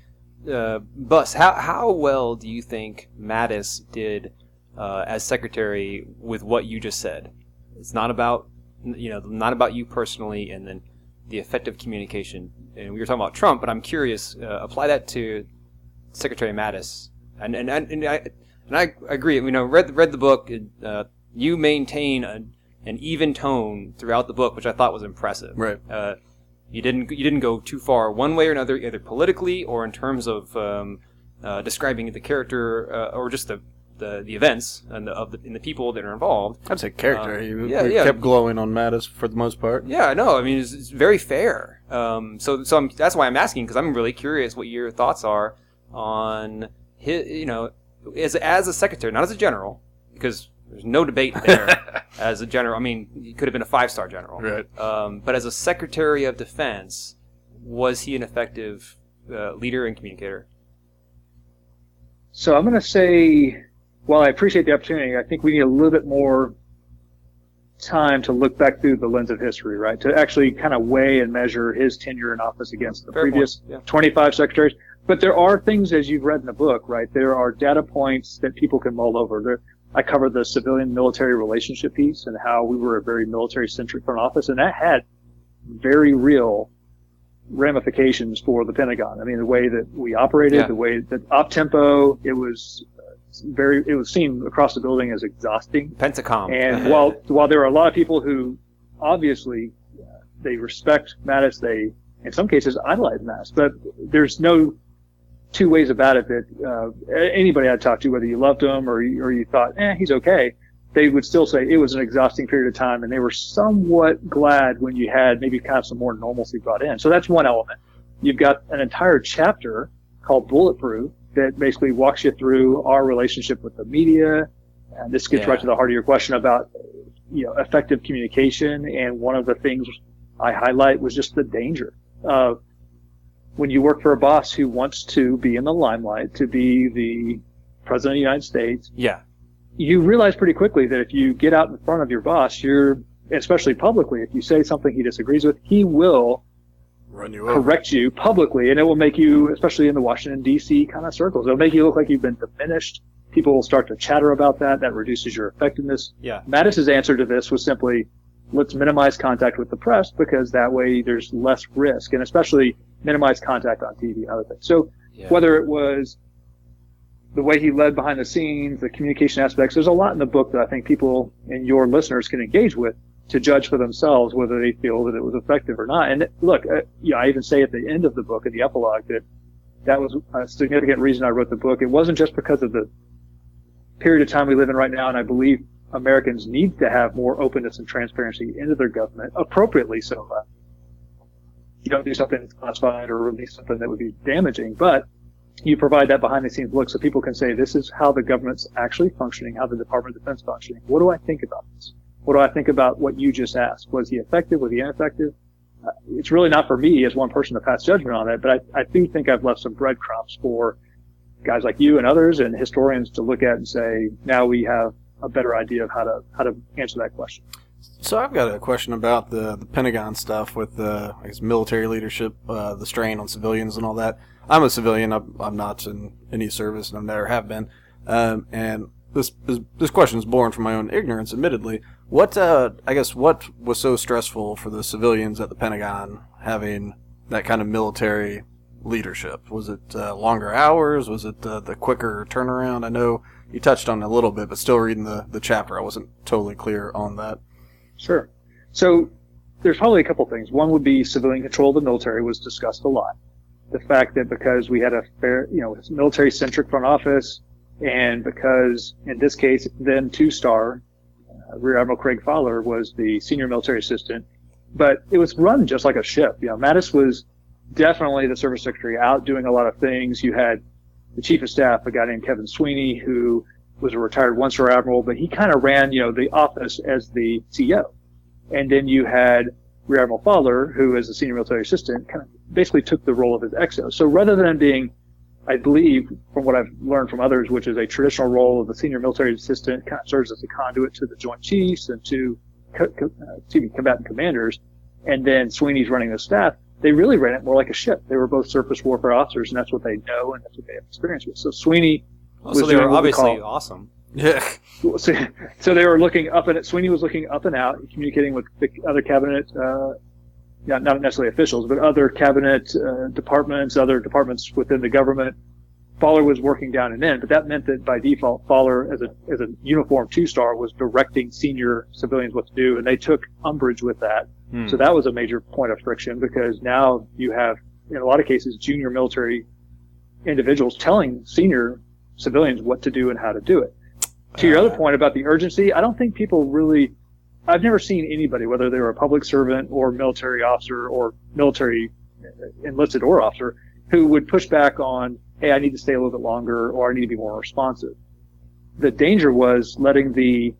S2: Uh, Bus, how how well do you think Mattis did uh, as secretary with what you just said? It's not about you know not about you personally, and then the effective communication. And we were talking about Trump, but I'm curious. Uh, apply that to Secretary Mattis, and and and, and I and I agree. You know, read read the book. Uh, you maintain a, an even tone throughout the book, which I thought was impressive.
S1: Right.
S2: Uh, you didn't you didn't go too far one way or another, either politically or in terms of um, uh, describing the character uh, or just the, the, the events and the, of the, and the people that are involved.
S1: I'd say character. He
S2: yeah, yeah.
S1: kept glowing on Mattis for the most part.
S2: Yeah, no, I mean it's, it's very fair. Um, so so I'm, that's why I'm asking because I'm really curious what your thoughts are on his, you know, as as a secretary, not as a general, because there's no debate there. (laughs) as a general, I mean, he could have been a five star general.
S1: Right.
S2: Um, but as a Secretary of Defense, was he an effective uh, leader and communicator?
S3: So I'm going to say while I appreciate the opportunity, I think we need a little bit more time to look back through the lens of history, right? To actually kind of weigh and measure his tenure in office against the
S2: Fair
S3: previous
S2: yeah.
S3: 25 secretaries. But there are things, as you've read in the book, right? There are data points that people can mull over. There, I covered the civilian military relationship piece and how we were a very military centric front office, and that had very real ramifications for the Pentagon. I mean, the way that we operated,
S2: Yeah.
S3: the way that op tempo, it was very, it was seen across the building as exhausting.
S2: Pentacom.
S3: And (laughs) while while there are a lot of people who obviously uh, they respect Mattis, they in some cases idolize Mattis, but there's no two ways about it that uh, anybody I talked to, whether you loved him or you, or you thought, eh, he's okay, they would still say it was an exhausting period of time, and they were somewhat glad when you had maybe kind of some more normalcy brought in. So that's one element. You've got an entire chapter called Bulletproof that basically walks you through our relationship with the media. And this gets
S2: Yeah.
S3: right to the heart of your question about, you know, effective communication. And one of the things I highlight was just the danger of when you work for a boss who wants to be in the limelight, to be the president of the United States,
S2: yeah.
S3: you realize pretty quickly that if you get out in front of your boss, you're, especially publicly, if you say something he disagrees with, he will
S1: Run you over.
S3: correct you publicly, and it will make you, especially in the Washington D.C. kind of circles, it'll make you look like you've been diminished. People will start to chatter about that. That reduces your effectiveness.
S2: Yeah.
S3: Mattis's answer to this was simply, let's minimize contact with the press because that way there's less risk, and especially minimize contact on TV and other things. So
S2: Yeah.
S3: whether it was the way he led behind the scenes, the communication aspects, there's a lot in the book that I think people and your listeners can engage with to judge for themselves whether they feel that it was effective or not. And look, uh, yeah, I even say at the end of the book, in the epilogue, that that was a significant reason I wrote the book. It wasn't just because of the period of time we live in right now, and I believe Americans need to have more openness and transparency into their government, appropriately so. You don't do something that's classified or release something that would be damaging, but you provide that behind the scenes look so people can say, this is how the government's actually functioning, how the Department of Defense functioning. What do I think about this? What do I think about what you just asked? Was he effective? Was he ineffective? Uh, it's really not for me as one person to pass judgment on that, but I, I do think I've left some breadcrumbs for guys like you and others and historians to look at and say, now we have a better idea of how to, how to answer that question.
S1: So I've got a question about the the Pentagon stuff with the I guess military leadership, uh, the strain on civilians and all that. I'm a civilian. I'm, I'm not in any service, and I never have been. Um, and this, this this question is born from my own ignorance, admittedly. What uh, I guess what was so stressful for the civilians at the Pentagon having that kind of military leadership? Was it uh, longer hours? Was it uh, the quicker turnaround? I know you touched on it a little bit, but still reading the, the chapter, I wasn't totally clear on that.
S3: Sure. So there's probably a couple things. One would be civilian control of the military was discussed a lot. The fact that because we had a fair, you know, military centric front office and because in this case, then two star, uh, Rear Admiral Craig Fowler was the senior military assistant, but it was run just like a ship. You know, Mattis was definitely the service secretary out doing a lot of things. You had the chief of staff, a guy named Kevin Sweeney, who was a retired one star admiral, but he kind of ran, you know, the office as the CEO. And then you had Rear Admiral Fowler, who is a senior military assistant, kind of basically took the role of his XO. So rather than being, I believe, from what I've learned from others, which is a traditional role of the senior military assistant, kind of serves as a conduit to the Joint Chiefs and to, co- co- uh, excuse me, combatant commanders, and then Sweeney's running the staff. They really ran it more like a ship. They were both surface warfare officers, and that's what they know and that's what they have experience with. So Sweeney
S2: Well, so they were
S3: doing what we
S2: obviously awesome.
S1: Yeah.
S3: so, so they were looking up and Sweeney was looking up and out, communicating with the other cabinet, uh, not, not necessarily officials, but other cabinet uh, departments, other departments within the government. Fowler was working down and in, but that meant that by default, Fowler, as a as a uniform two star, was directing senior civilians what to do, and they took umbrage with that.
S2: Hmm.
S3: So that was a major point of friction because now you have, in a lot of cases, junior military individuals telling senior civilians what to do and how to do it. To your other uh, point about the urgency, I don't think people really, I've never seen anybody, whether they were a public servant or military officer or military uh, enlisted or officer, who would push back on, hey, I need to stay a little bit longer or I need to be more responsive. The danger was letting the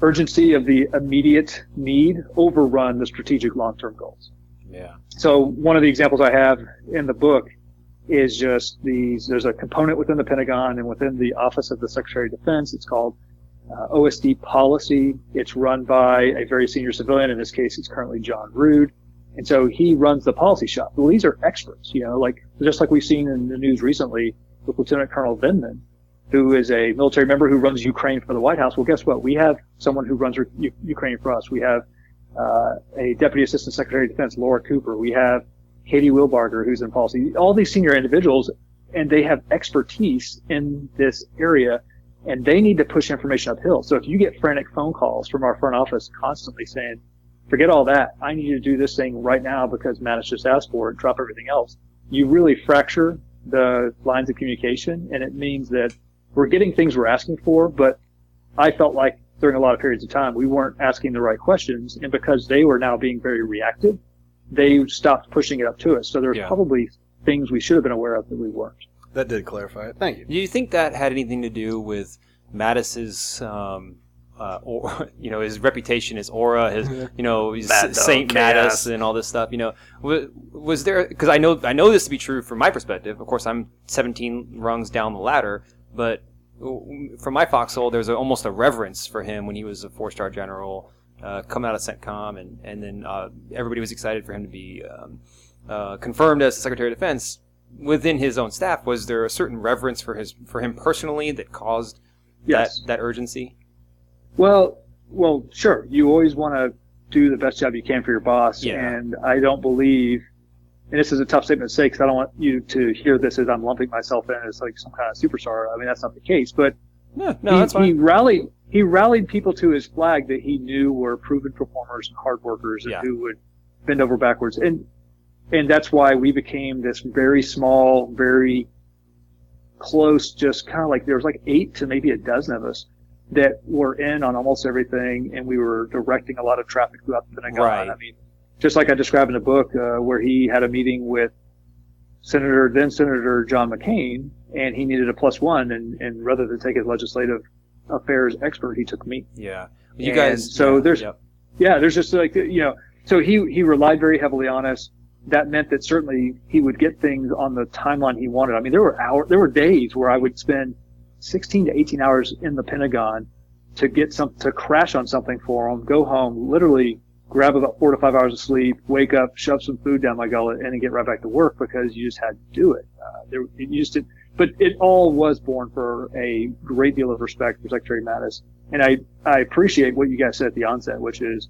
S3: urgency of the immediate need overrun the strategic long-term goals.
S2: Yeah.
S3: So one of the examples I have in the book is just these. There's a component within the Pentagon and within the Office of the Secretary of Defense. It's called uh, OSD policy. It's run by a very senior civilian. In this case, it's currently John Rood. And so he runs the policy shop. Well, these are experts, you know, like just like we've seen in the news recently with Lieutenant Colonel Vindman, who is a military member who runs Ukraine for the White House. Well, guess what? We have someone who runs U- Ukraine for us. We have uh, a Deputy Assistant Secretary of Defense, Laura Cooper. We have Katie Wilbarger, who's in policy. All these senior individuals, and they have expertise in this area and they need to push information uphill. So if you get frantic phone calls from our front office constantly saying, forget all that, I need you to do this thing right now because Mattis just asked for it, drop everything else, you really fracture the lines of communication and it means that we're getting things we're asking for, but I felt like during a lot of periods of time we weren't asking the right questions and because they were now being very reactive, they stopped pushing it up to us. So there's yeah. probably things we should have been aware of that we weren't.
S1: That did clarify it. Thank you.
S2: Do you think that had anything to do with Mattis's, um, uh, or, (laughs) you know, his reputation, his aura, his, (laughs) you know, his Saint Mattis and all this stuff? You know, was, was there? Because I know I know this to be true from my perspective. Of course, I'm 17 rungs down the ladder, but from my foxhole, there's a, almost a reverence for him when he was a four-star general, uh, coming out of CENTCOM, and and then uh, everybody was excited for him to be um, uh, confirmed as the Secretary of Defense within his own staff, was there a certain reverence for his for him personally that caused yes. that that urgency?
S3: Well, well, sure. You always want to do the best job you can for your boss, yeah. and I don't believe. And this is a tough statement to say because I don't want you to hear this as I'm lumping myself in as like some kind of superstar. I mean, that's not the case. But
S2: no, no, he, that's fine.
S3: he rallied he rallied people to his flag that he knew were proven performers and hard workers and yeah. who would bend over backwards. And and that's why we became this very small, very close, just kind of like there was like eight to maybe a dozen of us that were in on almost everything, and we were directing a lot of traffic throughout the Pentagon. Right. I mean, just like I described in the book, uh, where he had a meeting with Senator, then Senator John McCain, and he needed a plus one, and, and rather than take his legislative affairs expert, he took me.
S2: Yeah,
S3: you and guys. So yeah, there's, yep. yeah, there's just like you know, so he he relied very heavily on us that meant that certainly he would get things on the timeline he wanted. I mean, there were hours, there were days where I would spend 16 to 18 hours in the Pentagon to get some, to crash on something for him, go home, literally grab about four to five hours of sleep, wake up, shove some food down my gullet, and then get right back to work because you just had to do it. Uh, there, you just did, but it all was born for a great deal of respect for Secretary Mattis. And I, I appreciate what you guys said at the onset, which is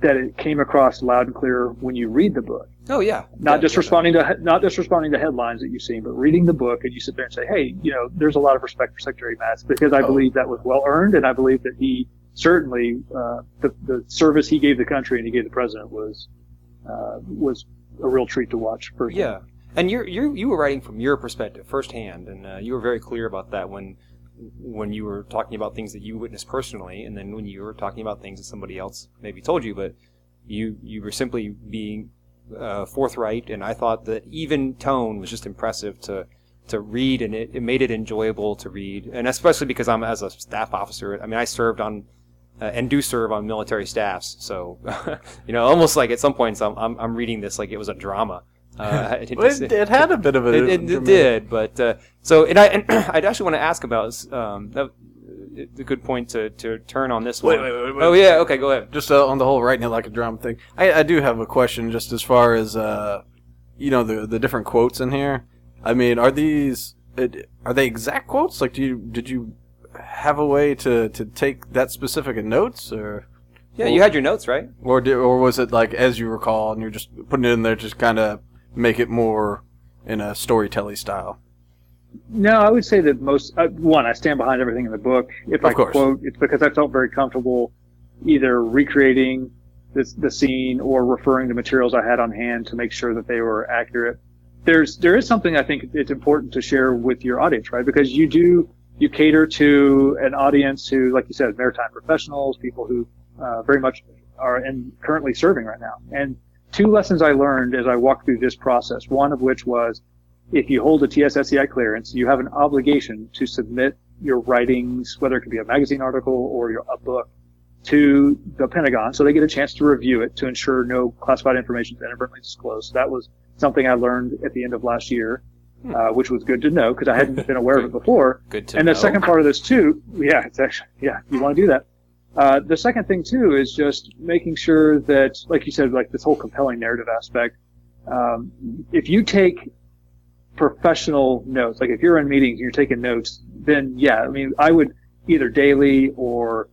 S3: that it came across loud and clear when you read the book.
S2: Oh yeah.
S3: Not
S2: yeah,
S3: just responding to not just responding to headlines that you've seen, but reading the book and you sit there and say, hey, you know, there's a lot of respect for Secretary Mattis because I oh. believe that was well earned, and I believe that he certainly uh, the the service he gave the country and he gave the president was uh, was a real treat to watch. Personally.
S2: Yeah. And you're, you you were writing from your perspective firsthand, and uh, you were very clear about that when when you were talking about things that you witnessed personally, and then when you were talking about things that somebody else maybe told you, but you you were simply being uh, forthright, and I thought that even tone was just impressive to to read, and it, it made it enjoyable to read, and especially because I'm as a staff officer. I mean, I served on uh, and do serve on military staffs, so (laughs) you know, almost like at some points I'm, I'm I'm reading this like it was a drama.
S1: Uh, (laughs) it, it, it, had a bit of a. (laughs)
S2: It, it, it did, but uh, so and I and (clears throat) I'd actually want to ask about um, that, a good point to, to turn on this
S1: wait,
S2: one.
S1: Wait, wait, wait,
S2: Oh yeah, okay, go ahead.
S1: Just uh, on the whole writing it like a drum thing, I, I do have a question just as far as uh, you know the the different quotes in here. I mean, are these are they exact quotes? Like, do you did you have a way to, to take that specific notes or?
S2: Yeah, you had your notes, right?
S1: Or did, or was it like as you recall, and you're just putting it in there, just kind of make it more in a storytelling style?
S3: No, I would say that most uh, one, I stand behind everything in the book. If
S1: of
S3: I
S1: course.
S3: quote, it's because I felt very comfortable either recreating this, the scene or referring to materials I had on hand to make sure that they were accurate. There's there is something I think it's important to share with your audience, right? Because you do you cater to an audience who, like you said, maritime professionals, people who uh, very much are in currently serving right now. And two lessons I learned as I walked through this process. One of which was if you hold a TSSCI clearance, you have an obligation to submit your writings, whether it could be a magazine article or your, a book, to the Pentagon, so they get a chance to review it to ensure no classified information is inadvertently disclosed. So that was something I learned at the end of last year. uh, which was good to know because I hadn't been aware of it before.
S2: Good to
S3: and
S2: know.
S3: the second part of this too, yeah, it's actually yeah, you want to do that. Uh, the second thing too is just making sure that, like you said, like this whole compelling narrative aspect. Um, if you take professional notes, like if you're in meetings and you're taking notes, then yeah, I mean, I would either daily or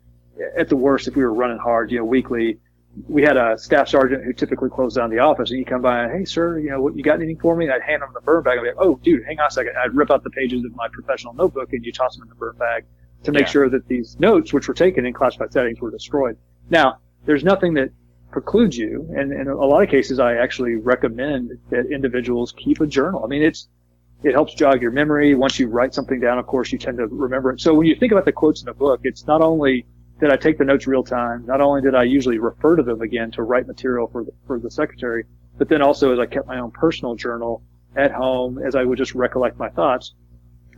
S3: at the worst, if we were running hard, you know, weekly, we had a staff sergeant who typically closed down the office and he'd come by and, hey, sir, you know, what, you got anything for me? And I'd hand him the burn bag. I'd be like, oh, dude, hang on a second. I'd rip out the pages of my professional notebook and you toss them in the burn bag to make
S2: Yeah.
S3: sure that these notes, which were taken in classified settings, were destroyed. Now, there's nothing that precludes you, and in a lot of cases, I actually recommend that individuals keep a journal. I mean, it's it helps jog your memory. Once you write something down, of course, you tend to remember it. So when you think about the quotes in the book, it's not only did I take the notes real time, not only did I usually refer to them again to write material for the, for the secretary, but then also as I kept my own personal journal at home, as I would just recollect my thoughts,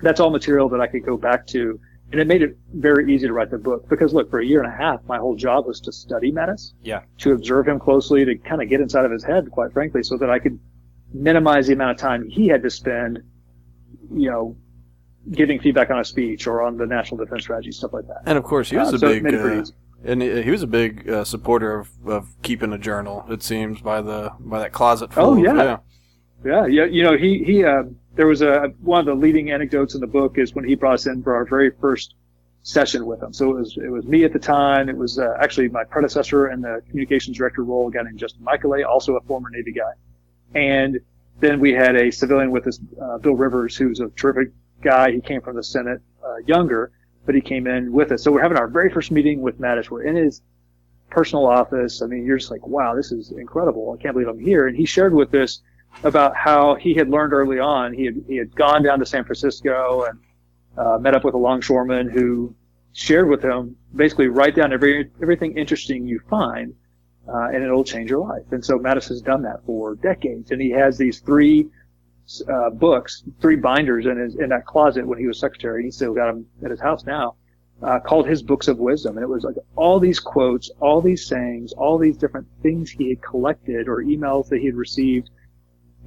S3: that's all material that I could go back to. And it made it very easy to write the book because look, for a year and a half, my whole job was to study Mattis,
S2: Yeah.
S3: to observe him closely, to kind of get inside of his head, quite frankly, so that I could minimize the amount of time he had to spend, you know, giving feedback on a speech or on the national defense strategy, stuff like that.
S1: And of course, he was
S3: Uh,
S1: a
S3: so
S1: big,
S3: made it pretty
S1: uh, and he was a big uh, supporter of, of keeping a journal. It seems by the by that closet. Full
S3: Oh,
S1: of-
S3: yeah. Yeah, yeah. You know, he he. Uh, there was a one of the leading anecdotes in the book is when he brought us in for our very first session with him. So it was it was me at the time. It was uh, actually my predecessor in the communications director role, a guy named Justin Mikolay, also a former Navy guy. And then we had a civilian with us, uh, Bill Rivers, who's a terrific guy. He came from the Senate, uh, younger, but he came in with us. So we're having our very first meeting with Mattis. We're in his personal office. I mean, you're just like, wow, this is incredible. I can't believe I'm here. And he shared with us about how he had learned early on. He had, he had gone down to San Francisco and uh, met up with a longshoreman who shared with him basically write down every everything interesting you find, uh, and it'll change your life. And so Mattis has done that for decades, and he has these three uh, books, three binders in his in that closet when he was secretary. He still got them at his house now. Uh, called his books of wisdom, and it was like all these quotes, all these sayings, all these different things he had collected or emails that he had received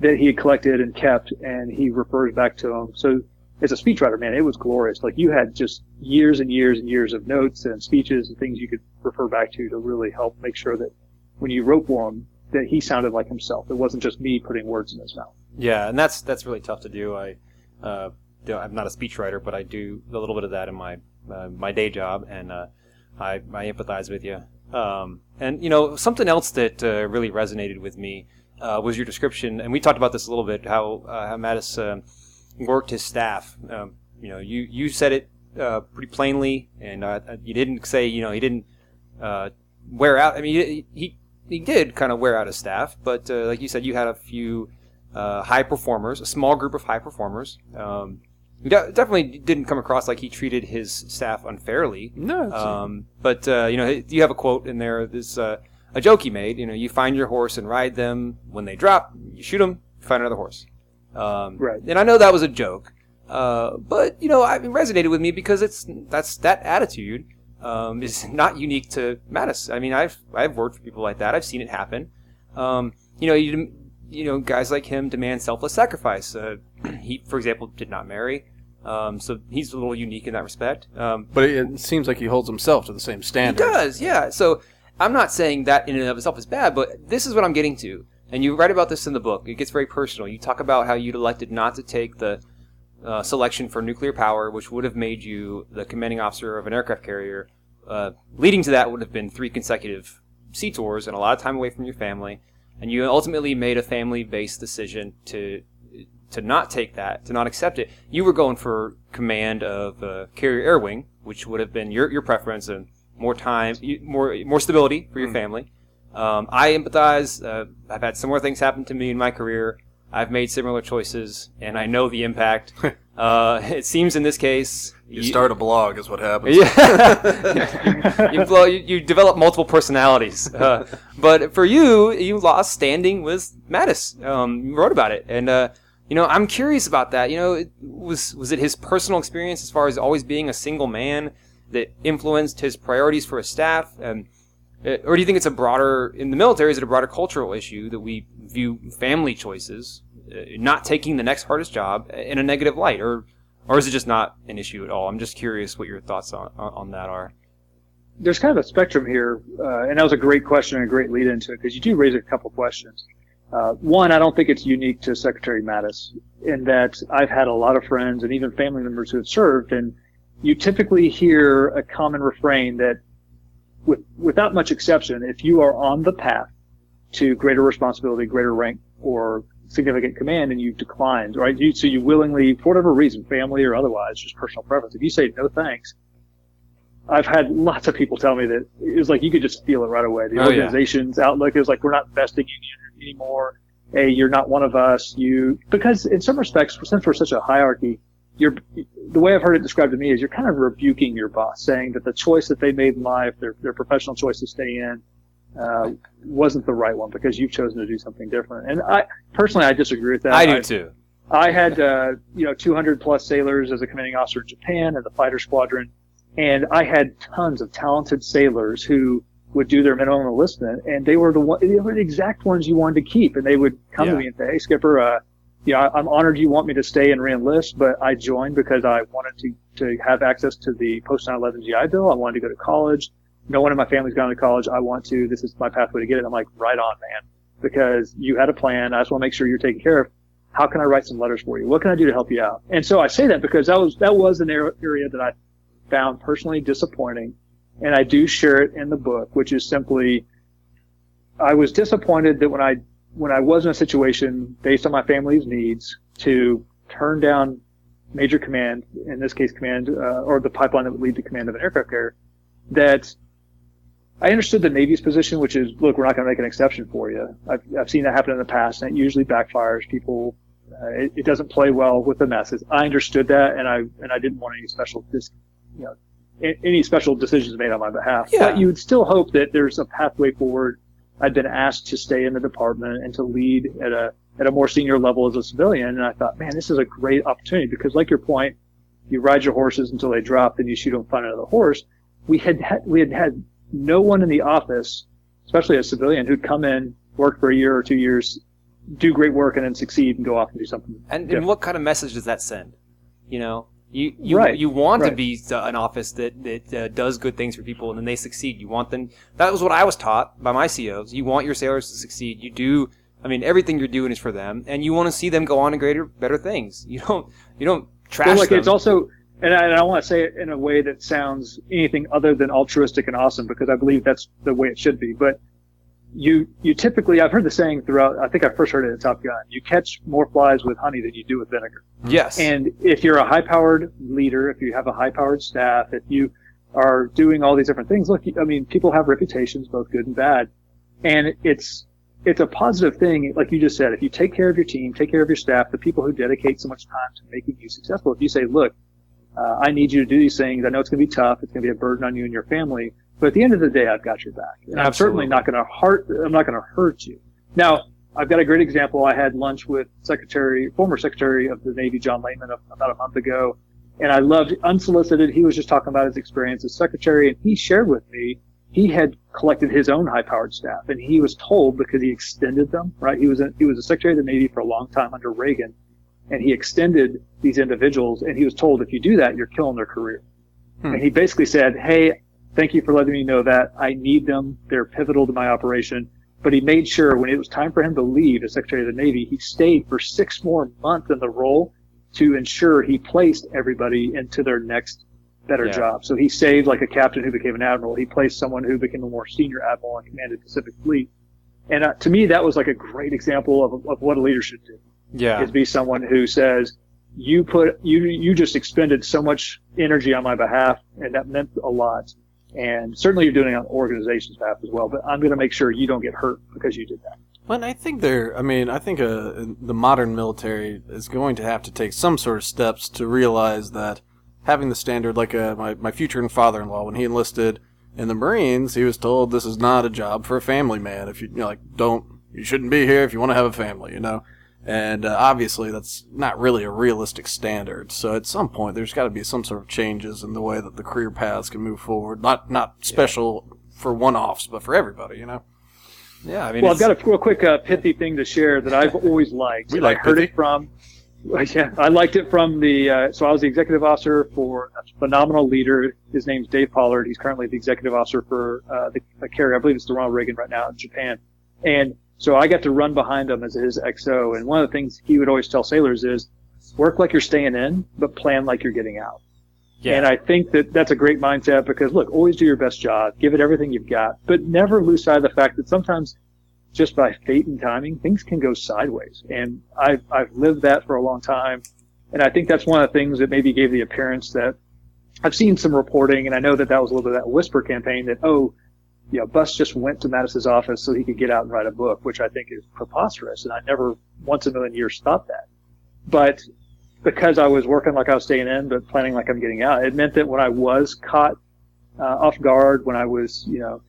S3: that he had collected and kept, and he refers back to them. So as a speechwriter, man, it was glorious. Like you had just years and years and years of notes and speeches and things you could refer back to to really help make sure that when you wrote for him, that he sounded like himself. It wasn't just me putting words in his mouth.
S2: Yeah, and that's that's really tough to do. I, uh, I'm not a speechwriter, but I do a little bit of that in my uh, my day job, and uh, I I empathize with you. Um, and you know something else that uh, really resonated with me uh, was your description, and we talked about this a little bit. How uh, how Mattis uh, worked his staff. Um, you know, you you said it uh, pretty plainly, and uh, you didn't say you know he didn't uh, wear out. I mean, he he, he did kind of wear out his staff, but uh, like you said, you had a few uh, high performers, a small group of high performers. Um, definitely didn't come across like he treated his staff unfairly.
S1: No,
S2: Um, but uh, you know, you have a quote in there. This uh, a joke he made. You know, you find your horse and ride them. When they drop, you shoot them. Find another horse. Um,
S3: Right.
S2: And I know that was a joke, uh, but you know, I, it resonated with me because it's that's that attitude um, is (laughs) not unique to Mattis. I mean, I've I've worked for people like that. I've seen it happen. Um, you know, you you know, guys like him demand selfless sacrifice. Uh, (clears throat) he, for example, did not marry. Um, so he's a little unique in that respect. Um,
S1: but it, it seems like he holds himself to the same standard.
S2: he does, yeah. So I'm not saying that in and of itself is bad, but this is what I'm getting to. And you write about this in the book. It gets very personal. You talk about how you elected not to take the uh, selection for nuclear power, which would have made you the commanding officer of an aircraft carrier. Uh, leading to that would have been three consecutive sea tours and a lot of time away from your family. And you ultimately made a family-based decision to to not take that, to not accept it. You were going for command of uh, carrier air wing, which would have been your, your preference and more time, you- more more stability for your family. Um, I empathize. Uh, I've had similar things happen to me in my career. I've made similar choices, and I know the impact. (laughs) uh, it seems in this case,
S1: You start a blog, is what happens.
S2: yeah. (laughs) (laughs) you, blow, you, you develop multiple personalities. Uh, but for you, you lost standing with Mattis. Um, you wrote about it. And, uh, you know, I'm curious about that. You know, it was, was it his personal experience as far as always being a single man that influenced his priorities for his staff? And, Uh, Or do you think it's a broader in the military? Is it a broader cultural issue that we view family choices, uh, not taking the next hardest job, in a negative light, or or is it just not an issue at all? I'm just curious what your thoughts on on, on that are.
S3: there's kind of a spectrum here, uh, and that was a great question and a great lead into it because you do raise a couple questions. Uh, one, I don't think it's unique to Secretary Mattis in that I've had a lot of friends and even family members who have served, and you typically hear a common refrain that, with, without much exception, if you are on the path to greater responsibility, greater rank, or significant command, and you decline, right? You, so you willingly, for whatever reason, family or otherwise, just personal preference, if you say no thanks, I've had lots of people tell me that it was like you could just feel it right away. The
S2: Oh, yeah.
S3: organization's outlook is like we're not investing in you anymore. Hey, you're not one of us. You because in some respects, since we're such a hierarchy, you're the way I've heard it described to me is you're kind of rebuking your boss, saying that the choice that they made in life, their their professional choice to stay in, uh, wasn't the right one because you've chosen to do something different. And I personally, I disagree with that.
S2: I do too.
S3: I had, uh, you know, 200 plus sailors as a commanding officer in Japan and the fighter squadron. And I had tons of talented sailors who would do their minimum enlistment and they were the one, they were the exact ones you wanted to keep. And they would come
S2: Yeah.
S3: to me and say, Hey, Skipper, uh, yeah, I'm honored you want me to stay and reenlist, but I joined because I wanted to, to have access to the post 9/11 GI Bill. I wanted to go to college. No one in my family's gone to college. I want to. This is my pathway to get it. I'm like, right on, man, because you had a plan. I just want to make sure you're taken care of how can I write some letters for you? What can I do to help you out? And so I say that because that was that was an ar- area that I found personally disappointing, and I do share it in the book, which is simply I was disappointed that when I when I was in a situation based on my family's needs to turn down major command, in this case command uh, or the pipeline that would lead to command of an aircraft carrier, that I understood the Navy's position, which is, look, we're not going to make an exception for you. I've, I've seen that happen in the past, and it usually backfires. People, uh, it, it doesn't play well with the masses. I understood that, and I and I didn't want any special, dis, you know, any special decisions made on my behalf.
S2: Yeah.
S3: But you would still hope that there's a pathway forward. I'd been asked to stay in the department and to lead at a at a more senior level as a civilian, and I thought, man, this is a great opportunity because, like your point, you ride your horses until they drop, then you shoot them, find another horse. We had, had we had had no one in the office, especially a civilian, who'd come in, work for a year or two years, do great work, and then succeed and go off and do something.
S2: And, and what kind of message does that send? You know, you you
S3: Right,
S2: you want to be uh, an office that that uh, does good things for people, and then they succeed. You want them. That was what I was taught by my COs. You want your sailors to succeed. You do. I mean, everything you're doing is for them, and you want to see them go on to greater, better things. You don't you don't trash
S3: Well, like
S2: them.
S3: it's also, and I, and I want to say it in a way that sounds anything other than altruistic and awesome because I believe that's the way it should be. But you, you typically, I've heard the saying throughout, I think I first heard it at Top Gun, you catch more flies with honey than you do with vinegar.
S2: yes.
S3: And if you're a high powered leader, if you have a high powered staff, if you are doing all these different things, look, I mean, people have reputations, both good and bad. And it's, it's a positive thing, like you just said, if you take care of your team, take care of your staff, the people who dedicate so much time to making you successful, if you say, look, uh, I need you to do these things. I know it's going to be tough. It's going to be a burden on you and your family. But at the end of the day, I've got your back. And I'm certainly not going to hurt, I'm not going to hurt you. Now, I've got a great example. I had lunch with Secretary, former Secretary of the Navy, John Lehman, about a month ago. And I loved, unsolicited, he was just talking about his experience as Secretary. And he shared with me, he had collected his own high-powered staff. And he was told, because he extended them, right? He was a, he was a Secretary of the Navy for a long time under Reagan and he extended these individuals and he was told if you do that you're killing their career
S1: Hmm.
S3: and he basically said hey thank you for letting me know that. I need them. They're pivotal to my operation. But he made sure when it was time for him to leave as secretary of the navy he stayed for six more months in the role to ensure he placed everybody into their next better
S2: Yeah.
S3: job. So he saved like a captain who became an admiral. He placed someone who became a more senior admiral and commanded pacific fleet. And uh, to me that was like a great example of, of what a leader should do
S2: yeah.
S3: is be someone who says, you put, you, you just expended so much energy on my behalf and that meant a lot. And certainly you're doing it on organization's behalf as well, but I'm going to make sure you don't get hurt because you did that.
S1: But I think they're. I mean, I think uh, the modern military is going to have to take some sort of steps to realize that having the standard, like uh, my my future father-in-law, when he enlisted in the Marines, he was told this is not a job for a family man. If you, you know, like, don't, you shouldn't be here if you want to have a family, you know. And uh, obviously, that's not really a realistic standard. So at some point, there's got to be some sort of changes in the way that the career paths can move forward. Not not special for one-offs, but for everybody, you know.
S2: Yeah, I mean,
S3: Well, I've got a real quick uh, pithy thing to share that I've always liked.
S1: We like
S3: I heard
S1: pithy.
S3: it from. (laughs) Yeah, I liked it from the. Uh, so I was the executive officer for a phenomenal leader. His name's Dave Pollard. He's currently the executive officer for uh, the, the carrier. I believe it's the Ronald Reagan right now in Japan. And so I got to run behind him as his XO. And one of the things he would always tell sailors is, work like you're staying in, but plan like you're getting out.
S2: yeah.
S3: And I think that that's a great mindset because look, always do your best job, give it everything you've got, but never lose sight of the fact that sometimes just by fate and timing, things can go sideways. And I've, I've lived that for a long time. And I think that's one of the things that maybe gave the appearance that I've seen some reporting, and I know that that was a little bit of that whisper campaign that, oh, you know, Bus just went to Mattis's office so he could get out and write a book, which I think is preposterous. And I never once in a million years thought that. But because I was working like I was staying in, but planning like I'm getting out, it meant that when I was caught uh, off guard, when I was, you know,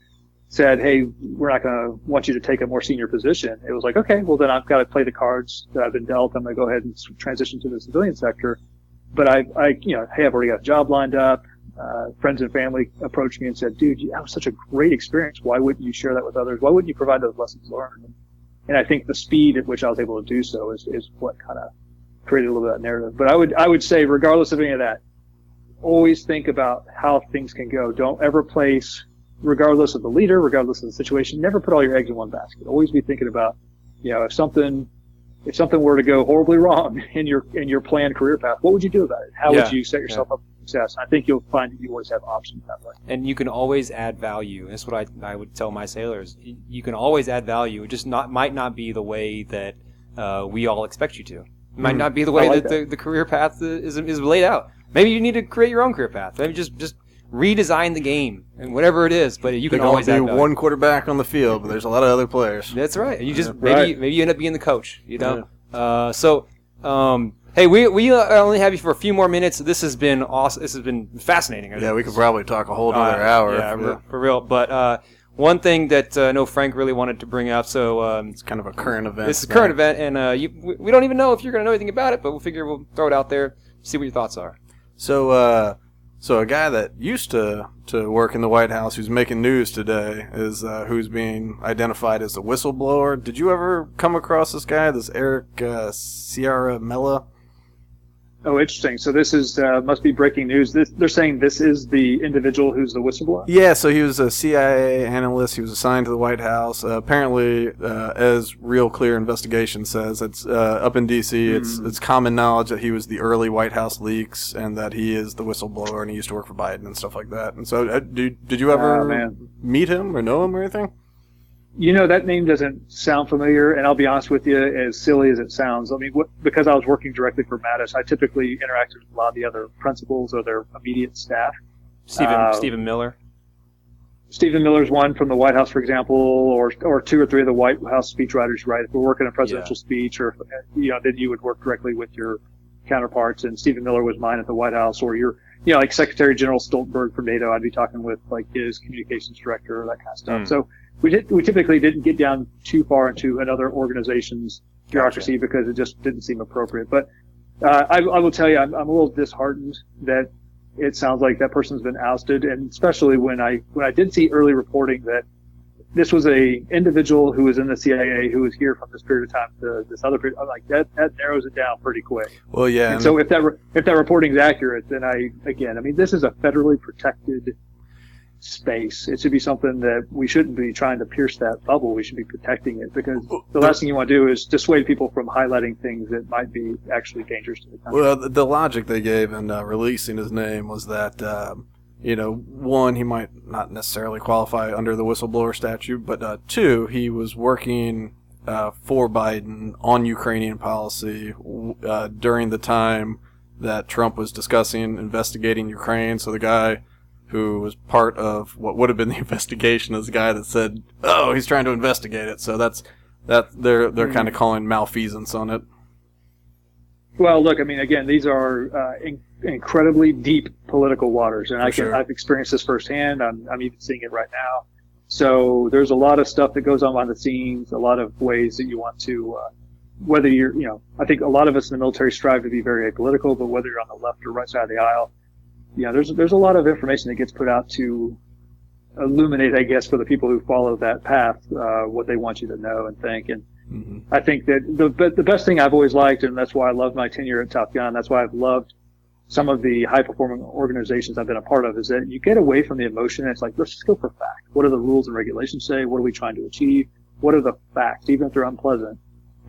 S3: said, "Hey, we're not going to want you to take a more senior position," it was like, okay, well then I've got to play the cards that I've been dealt. I'm going to go ahead and transition to the civilian sector. But I, I, you know, hey, I've already got a job lined up. Uh, friends and family approached me and said, "Dude, that was such a great experience. Why wouldn't you share that with others? Why wouldn't you provide those lessons learned?" And I think the speed at which I was able to do so is, is what kind of created a little bit of that narrative. But I would I would say, regardless of any of that, always think about how things can go. Don't ever place, regardless of the leader, regardless of the situation, never put all your eggs in one basket. Always be thinking about, you know, if something if something were to go horribly (laughs) wrong in your in your planned career path, what would you do about it? How
S2: Yeah.
S3: would you set yourself up for success? I think you'll find that you always have options that way.
S2: and you can always add value. That's what I, I would tell my sailors. You can always add value. It just not might not be the way that uh, we all expect you to. It might
S3: Mm.
S2: not be the way
S3: like
S2: that, the, the career path is, is laid out. Maybe you need to create your own career path. Maybe just just redesign the game and whatever it is. But you
S1: You
S2: can
S1: can
S2: always
S1: only
S2: add
S1: be one quarterback on the field, but there's a lot of other players.
S2: That's right. You just
S3: Yeah.
S2: maybe
S3: Right.
S2: maybe you end up being the coach. You know. Uh, so. Um, Hey, we we uh, only have you for a few more minutes. This has been awesome. This has been fascinating.
S1: Yeah, we could probably talk a whole other
S2: Uh,
S1: hour.
S2: Yeah,
S1: if-
S2: for, real. But uh, one thing that uh, I know Frank really wanted to bring up. So um,
S1: It's kind of a current event.
S2: this is a current event, and uh, you, we, we don't even know if you're going to know anything about it. But we'll figure we'll throw it out there, see what your thoughts are.
S1: So, uh, so a guy that used to to work in the White House, who's making news today, is uh, who's being identified as a whistleblower. Did you ever come across this guy, this Eric uh, Ciaramella?
S3: Oh, interesting. So this is uh, must be breaking news. This, they're saying this is the individual who's the whistleblower.
S1: Yeah, so he was a CIA analyst. He was assigned to the White House. Uh, apparently, uh, as Real Clear Investigation says, it's uh, up in D.C. It's it's common knowledge that he was the early White House leaks and that he is the whistleblower and he used to work for Biden and stuff like that. And so, uh, did did you ever
S3: Oh,
S1: meet him or know him or anything?
S3: You know that name doesn't sound familiar, and I'll be honest with you, as silly as it sounds. I mean, what, because I was working directly for Mattis, I typically interacted with a lot of the other principals or their immediate staff.
S2: Stephen
S3: Uh,
S2: Stephen Miller.
S3: Stephen Miller's one from the White House, for example, or or two or three of the White House speechwriters. Right, if we're working a presidential speech, or you know, then you would work directly with your counterparts. And Stephen Miller was mine at the White House, or your, you know, like Secretary General Stoltenberg from NATO. I'd be talking with like his communications director, or that kind of stuff.
S2: Hmm.
S3: So we did, we typically didn't get down too far into another organization's bureaucracy because it just didn't seem appropriate. But uh, I, I will tell you, I'm, I'm a little disheartened that it sounds like that person's been ousted, and especially when I when I did see early reporting that this was a individual who was in the CIA who was here from this period of time to this other period. I'm like that that narrows it down pretty quick.
S1: Well, yeah.
S3: And
S1: and-
S3: so if that re- if that reporting is accurate, then I again, I mean, this is a federally protected space. It should be something that we shouldn't be trying to pierce that bubble. We should be protecting it because the last thing you want to do is dissuade people from highlighting things that might be actually dangerous to the country.
S1: Well, the, logic they gave in uh, releasing his name was that, um, you know, one, he might not necessarily qualify under the whistleblower statute, but uh, two, he was working uh, for Biden on Ukrainian policy uh, during the time that Trump was discussing investigating Ukraine. So the guy who was part of what would have been (laughs) the investigation is the guy that said, "Oh, he's trying to investigate it." So that's that they're they're kind of calling malfeasance on it.
S3: Well, look, I mean, again, these are uh, in, incredibly deep political waters, and I can,
S1: sure.
S3: I've experienced this firsthand. I'm, I'm even seeing it right now. So there's a lot of stuff that goes on behind the scenes, a lot of ways that you want to, uh, whether you're, you know, I think a lot of us in the military strive to be very apolitical, but whether you're on the left or right side of the aisle, know, there's there's a lot of information that gets put out to illuminate, I guess, for the people who follow that path, uh, what they want you to know and think. And
S1: Mhm.
S3: I think that the the best thing I've always liked, and that's why I love my tenure at Top Gun. That's why I've loved some of the high performing organizations I've been a part of. Is that you get away from the emotion. And it's like let's just go for fact. What do the rules and regulations say? What are we trying to achieve? What are the facts, even if they're unpleasant?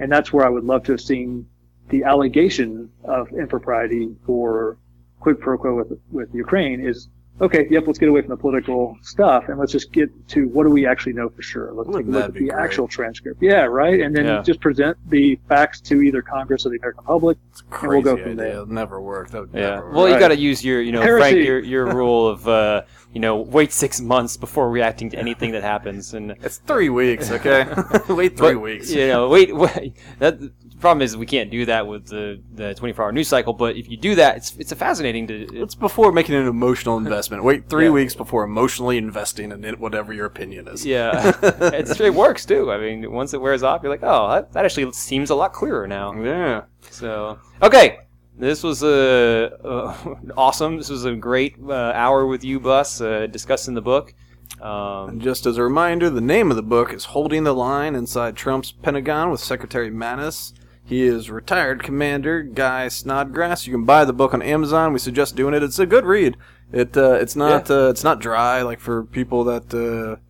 S3: And that's where I would love to have seen the allegation of impropriety for quid pro quo with with Ukraine is okay. Yep, let's get away from the political stuff and let's just get to what do we actually know for sure. Let's
S1: Wouldn't
S3: take a look at the
S1: great?
S3: actual transcript. Yeah, right. And then
S2: Yeah.
S3: just present the facts to either Congress or the American public.
S1: It's a
S3: And
S1: crazy
S3: we'll go from
S1: idea.
S3: there.
S1: It'll never work. That would
S2: Yeah.
S1: never work.
S2: Well, you
S3: Right.
S2: got to use your, you know,
S3: Heresy.
S2: Frank, your your rule of, uh, you know, wait six months before reacting to anything that happens, and
S1: It's three weeks, okay? (laughs) Wait three
S2: But,
S1: weeks.
S2: You know, wait, (laughs) wait. That the problem is we can't do that with the the 24 hour news cycle. But if you do that, it's it's a fascinating to.
S1: It's before making an emotional investment. Wait three
S2: Yeah.
S1: weeks before emotionally investing in it, whatever your opinion is.
S2: yeah, (laughs) it works too. I mean, once it wears off, you're like, oh, that, that actually seems a lot clearer now.
S1: Yeah.
S2: So okay, this was uh, (laughs) uh, awesome. This was a great uh, hour with you, Bus, uh, discussing the book. Um,
S1: And just as a reminder, the name of the book is Holding the Line Inside Trump's Pentagon with Secretary Mattis. He is retired Commander Guy Snodgrass. You can buy the book on Amazon. We suggest doing it. It's a good read. It uh, it's not uh, it's not dry like for people that uh,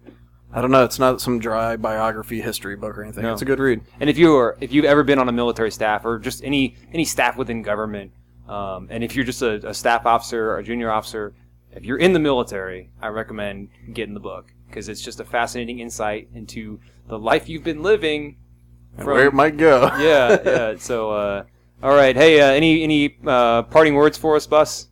S1: I don't know. It's not some dry biography history book or anything.
S2: No.
S1: It's a good read.
S2: And if you are, if you've ever been on a military staff or just any any staff within government, um, and if you're just a, a staff officer or a junior officer, if you're in the military, I recommend getting the book because it's just a fascinating insight into the life you've been living.
S1: And where it might go. (laughs)
S2: yeah, yeah. So, uh, all right. Hey, uh, any any uh, parting words for us, Bus?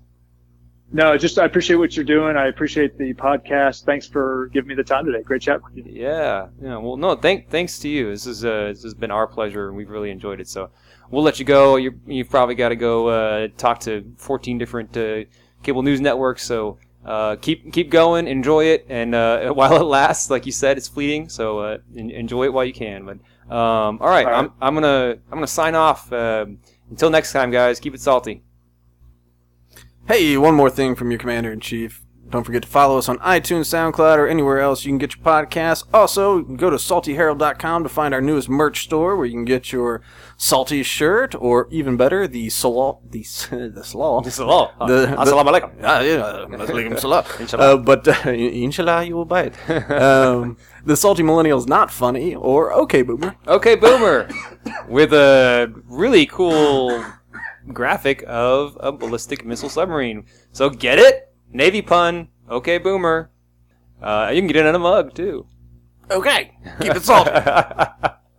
S3: No, just I appreciate what you're doing. I appreciate the podcast. Thanks for giving me the time today. Great chat with you.
S2: Yeah, yeah. Well, no, thank thanks to you. This is uh, this has been our pleasure, and we've really enjoyed it. So we'll let you go. you you've probably got to go uh, talk to 14 different uh, cable news networks. So uh, keep keep going, enjoy it, and uh, (laughs) while it lasts, like you said, it's fleeting. So uh, en- enjoy it while you can. But um, all right,
S3: All right.
S2: I'm I'm gonna I'm gonna sign off. Um until next time, guys. Keep it salty.
S1: Hey, one more thing from your commander in chief. Don't forget to follow us on iTunes, SoundCloud, or anywhere else you can get your podcasts. Also, you can go to saltyherald.com to find our newest merch store where you can get your salty shirt, or even better, the salal, the (laughs) the salal. (laughs)
S2: Salam.
S1: The- the-
S2: Assalamu alaikum.
S1: Ah, yeah, (laughs) salam.
S2: Inshallah.
S1: Uh, but uh, inshallah, you will buy it. Um, the salty millennial's not funny, or okay, boomer.
S2: Okay, Boomer, (coughs) with a really cool graphic of a ballistic missile submarine. So get it? Navy pun. Okay, Boomer. Uh, you can get it in a mug too.
S1: Okay, keep it salty. (laughs)